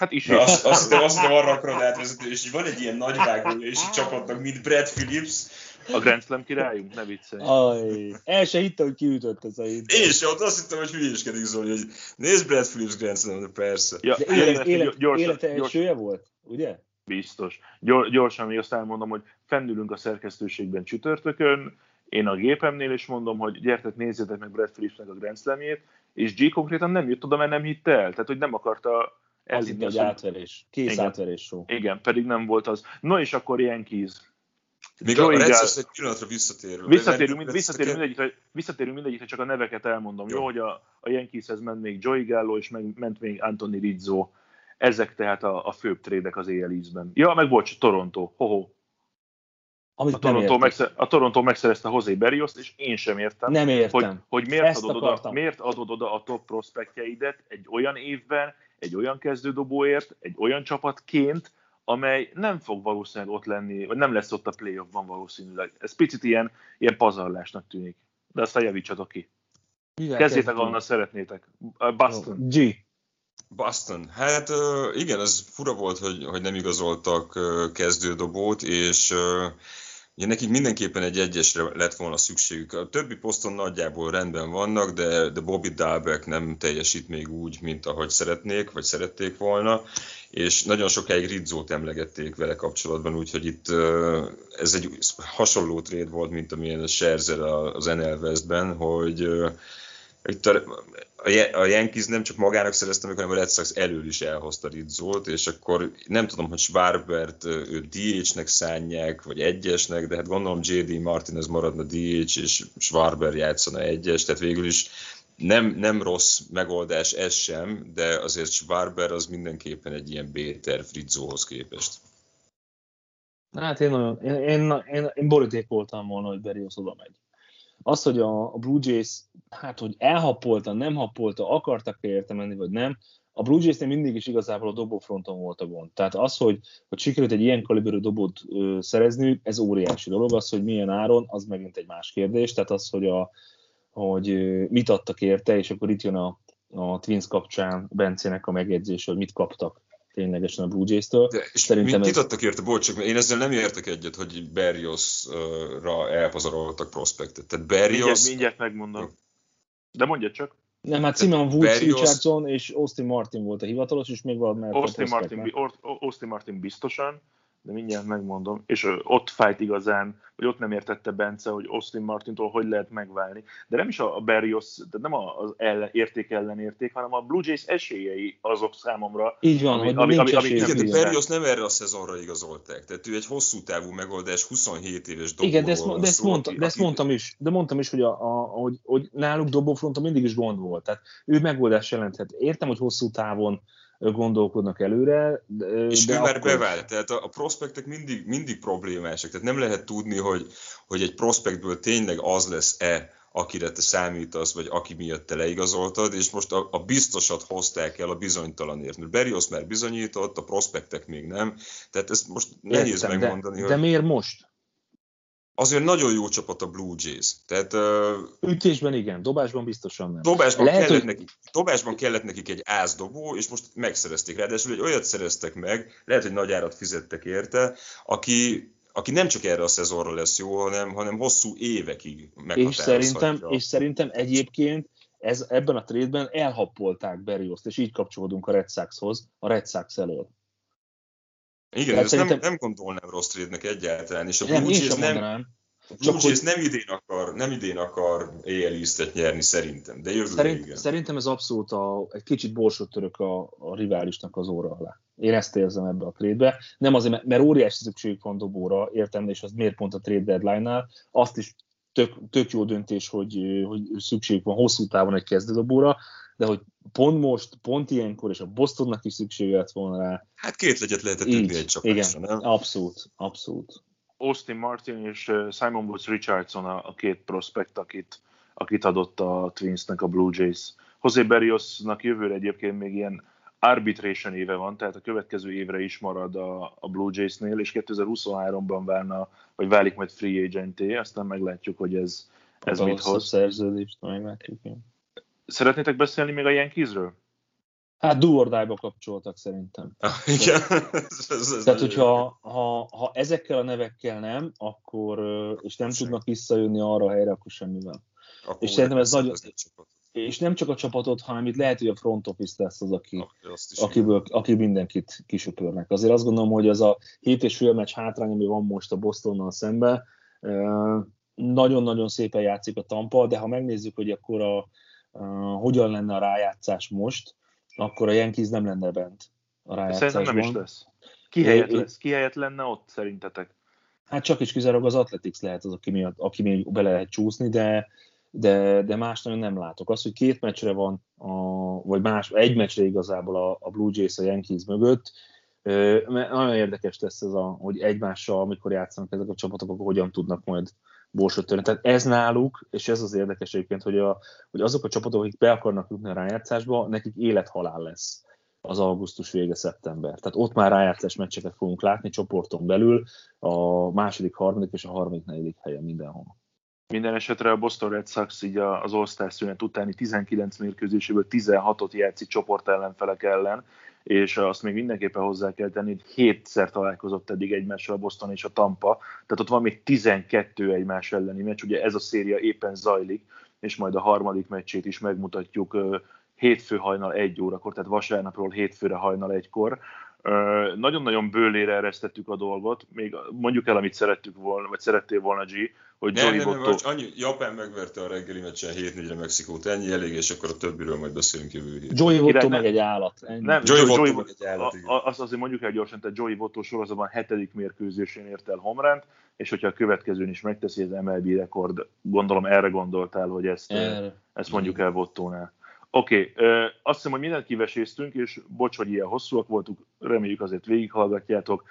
Speaker 1: Hát is.
Speaker 3: Na, azt, azt, azt arra akarod átvezetni, és van egy ilyen nagyvágója és egy csapatnak, mint Brad Phillips,
Speaker 1: a Grand Slam királyunk? Ne viccelj.
Speaker 2: Aj, el se hittem, hogy kiütött ez a
Speaker 3: hit. Én sem, ott azt hittem, hogy hülyéskedik Zoli, hogy nézd Brad Phillips Grand Slam, de persze.
Speaker 2: Ja, de élet, élet, gyorsan, élete elsője volt, ugye?
Speaker 1: Biztos. Gyorsan még azt elmondom, hogy fennülünk a szerkesztőségben csütörtökön, én a gépemnél, és mondom, hogy gyertek, nézzétek meg Brad Phillipsnek a Grand Slamjét, és G konkrétan nem jött oda, mert nem hitte el. Tehát, hogy nem akarta
Speaker 2: az itt egy átverés. Kész igen. átverés show.
Speaker 1: Igen, pedig nem volt az. No és akkor Yankees.
Speaker 3: Még Joey a Red egy pillanatra visszatérünk.
Speaker 1: Visszatérünk, mind, visszatérünk, mindegyikre, visszatérünk mindegyikre, csak a neveket elmondom. Jó, Jó hogy a, a Yankeeshez ment még Joey Gallo, és meg, ment még Anthony Rizzo. Ezek tehát a, a főbb trédek az AL East-ben. Ja, meg bocs, Toronto. Hoho. Amit a, Toronto megszer, a Toronto megszerezte José Berrioszt, és én sem értem,
Speaker 2: nem értem.
Speaker 1: hogy, hogy miért, adod oda, miért adod oda a top prospektjeidet egy olyan évben, egy olyan kezdődobóért, egy olyan csapatként, amely nem fog valószínűleg ott lenni, vagy nem lesz ott a playoffban valószínűleg. Ez picit ilyen, ilyen pazarlásnak tűnik. De azt javítsatok ki. Kezdjétek, ahonnan szeretnétek. Boston.
Speaker 2: G.
Speaker 3: Boston. Hát igen, ez fura volt, hogy, hogy nem igazoltak kezdődobót, és Ugye nekik mindenképpen egy egyesre lett volna szükségük. A többi poszton nagyjából rendben vannak, de, de Bobby Dalbeck nem teljesít még úgy, mint ahogy szeretnék, vagy szerették volna, és nagyon sokáig Rizzót emlegették vele kapcsolatban, úgyhogy itt ez egy hasonló tréd volt, mint amilyen a Scherzer az NL Westben, hogy itt a, a Yankees nem csak magának szerezte meg, hanem a Red Sox elől is elhozta Rizzolt, és akkor nem tudom, hogy Schwarbert ő DH-nek szánják, vagy egyesnek, de hát gondolom JD Martinez maradna DH, és Schwarber játszana egyes, tehát végül is nem, nem rossz megoldás ez sem, de azért Schwarber az mindenképpen egy ilyen B-terv Rizzóhoz képest.
Speaker 2: Hát én, nagyon, én, én, én, én boríték voltam volna, hogy Berrios oda megy. Az, hogy a, a Blue Jays, hát hogy elhappolta, nem happolta, akartak-e érte menni, vagy nem, a Blue Jays-nél mindig is igazából a dobófronton volt a gond. Tehát az, hogy, hogy sikerült egy ilyen kaliberű dobót ö, szerezni, ez óriási dolog. Az, hogy milyen áron, az megint egy más kérdés. Tehát az, hogy, a, hogy mit adtak érte, és akkor itt jön a, a Twins kapcsán Bencének a megjegyzés, hogy mit kaptak ténylegesen a Blue Jays-től.
Speaker 3: De, és Szerintem mit ez... érte? Bocs, csak én ezzel nem értek egyet, hogy Berrios-ra elpazaroltak prospektet. Tehát Berrios...
Speaker 1: Mindjárt, mindjárt megmondom. De mondja csak.
Speaker 2: Nem, hát Simon Woods, Berrios... Richardson és Austin Martin volt a hivatalos, és még valami
Speaker 1: Austin Martin, Austin Martin biztosan, de mindjárt megmondom, és ott fájt igazán, hogy ott nem értette Bence, hogy Austin Martintól hogy lehet megválni. De nem is a Berrios, de nem az ellen, érték ellen érték, hanem a Blue Jays esélyei azok számomra.
Speaker 2: Így van, ami, hogy ami, nincs ami,
Speaker 3: Igen, de Berrios nem erre a szezonra igazolták. Tehát ő egy hosszú távú megoldás, 27 éves dobó.
Speaker 2: Igen, de ezt, de ezt, mondta, de ezt mondtam is, de mondtam is, hogy, a, a, hogy, hogy náluk dobófronton mindig is gond volt. Tehát ő megoldás jelenthet. Értem, hogy hosszú távon gondolkodnak előre.
Speaker 3: És de ő akkor... már bevált, tehát a, a prospektek mindig, mindig problémásak, tehát nem lehet tudni, hogy, hogy egy prospektből tényleg az lesz-e, akire te számítasz, vagy aki miatt te leigazoltad, és most a, a biztosat hozták el a bizonytalanért. Mert Berrios már bizonyított, a prospektek még nem, tehát ezt most nehéz Értem, megmondani.
Speaker 2: De,
Speaker 3: hogy...
Speaker 2: de miért most?
Speaker 3: Azért nagyon jó csapat a Blue Jays. Tehát,
Speaker 2: uh, Ütésben igen, dobásban biztosan nem.
Speaker 3: Dobásban, Lehet, kellett, hogy... nekik, dobásban kellett nekik egy ászdobó, és most megszerezték. Ráadásul egy olyat szereztek meg, lehet, hogy nagy árat fizettek érte, aki, aki nem csak erre a szezonra lesz jó, hanem, hanem hosszú évekig
Speaker 2: és szerintem, és szerintem egyébként ez, ebben a trédben elhappolták Berrioszt, és így kapcsolódunk a Red Soxhoz, a Red Sox elől.
Speaker 3: Igen, ezt szerintem... nem, nem gondolnám rossz trade egyáltalán, és a Blue Jays nem, nem, Blue Jays nem idén akar, nem idén akar AL East-et nyerni szerintem, de jövőre Szerint, igen.
Speaker 2: Szerintem ez abszolút a, egy kicsit borsot török a, a riválisnak az óra alá. Én ezt érzem ebbe a trade Nem azért, mert, mert óriási szükség van dobóra, értem, és az miért pont a trade deadline-nál. Azt is tök, tök jó döntés, hogy, hogy szükség van hosszú távon egy kezdődobóra, de hogy pont most, pont ilyenkor, és a Bostonnak is szüksége lett volna rá.
Speaker 3: Hát két legyet lehetett tudni egy csapásra,
Speaker 2: igen, nem? Abszolút, abszolút.
Speaker 1: Austin Martin és Simon Woods Richardson a, a két prospekt, akit, akit adott a Twinsnek a Blue Jays. José Berriosnak jövőre egyébként még ilyen arbitration éve van, tehát a következő évre is marad a, a Blue Jays-nél, és 2023-ban válna, vagy válik majd free agenté, aztán meglátjuk, hogy ez, ez mit hoz.
Speaker 2: szerződést meglátjuk.
Speaker 1: Szeretnétek beszélni még a Yankeesről?
Speaker 2: Hát duordájba kapcsoltak szerintem.
Speaker 3: Ah, [laughs] igen.
Speaker 2: ez, ez, ez Tehát, hogyha ha, ha ezekkel a nevekkel nem, akkor, és nem Sem. tudnak visszajönni arra a helyre, akkor semmivel. Akkor és szerintem ez nagyon... És nem csak a csapatot, hanem itt lehet, hogy a front office lesz az, aki, akiből, aki mindenkit kisöpörnek. Azért azt gondolom, hogy az a hét és fél meccs hátrány, ami van most a Bostonnal szemben, nagyon-nagyon szépen játszik a Tampa, de ha megnézzük, hogy akkor a, a, hogyan lenne a rájátszás most, akkor a Yankees nem lenne bent a rájátszásban.
Speaker 1: Szerintem nem is lesz. Ki helyett lesz? Ki helyett lenne ott szerintetek?
Speaker 2: Hát csak is kizárólag az Athletics lehet az, aki, miatt, aki még bele lehet csúszni, de, de, de más nagyon nem látok. Az, hogy két meccsre van, a, vagy más, egy meccsre igazából a, a Blue Jays a Yankees mögött, mert nagyon érdekes lesz ez, a, hogy egymással, amikor játszanak ezek a csapatok, akkor hogyan tudnak majd borsot. Tehát ez náluk, és ez az érdekes egyébként, hogy, a, hogy azok a csapatok, akik be akarnak jutni a rájátszásba, nekik élethalál lesz az augusztus vége szeptember. Tehát ott már rájátszás meccseket fogunk látni csoporton belül, a második, harmadik és a harmadik, negyedik helyen mindenhol.
Speaker 1: Minden esetre a Boston Red Sox így az All-Star szünet utáni 19 mérkőzéséből 16-ot játszik csoport ellenfelek ellen, és azt még mindenképpen hozzá kell tenni, hogy hétszer találkozott eddig egymással a Boston és a Tampa, tehát ott van még 12 egymás elleni meccs, ugye ez a széria éppen zajlik, és majd a harmadik meccsét is megmutatjuk hétfő hajnal egy órakor, tehát vasárnapról hétfőre hajnal egykor. Nagyon-nagyon bőlére eresztettük a dolgot, még mondjuk el, amit szerettük volna, vagy szerettél volna G, hogy
Speaker 3: nem, Joey nem, Votto... Nem, annyi, Japán megverte a reggeli meccsen 7-4-re Mexikót, ennyi elég, és akkor a többiről majd beszélünk jövő héten.
Speaker 2: Joey Votto meg egy állat.
Speaker 1: Ennyi. Nem, Joey, Joey Votto meg egy állat, igen. Azt azért mondjuk el gyorsan, tehát Joey Votto sorozatban hetedik mérkőzésén ért el Homránt, és hogyha a következőn is megteszi az MLB rekord, gondolom erre gondoltál, hogy ezt, erre. ezt mondjuk el Vottónál. Oké, okay, azt hiszem, hogy mindent kiveséztünk, és bocs, hogy ilyen hosszúak voltunk, reméljük azért végighallgatjátok.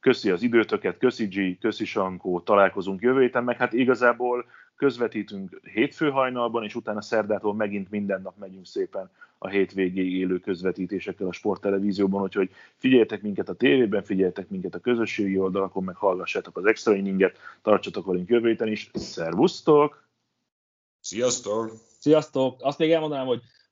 Speaker 1: Köszi az időtöket, köszi G, köszi Sankó, találkozunk jövő héten, meg hát igazából közvetítünk hétfő hajnalban, és utána szerdától megint minden nap megyünk szépen a hétvégéig élő közvetítésekkel a sporttelevízióban, úgyhogy figyeljetek minket a tévében, figyeljetek minket a közösségi oldalakon, meg hallgassátok az extra inninget, tartsatok velünk jövő héten is. Szervusztok!
Speaker 3: Sziasztok!
Speaker 2: Sziasztok! Azt még elmondanám, hogy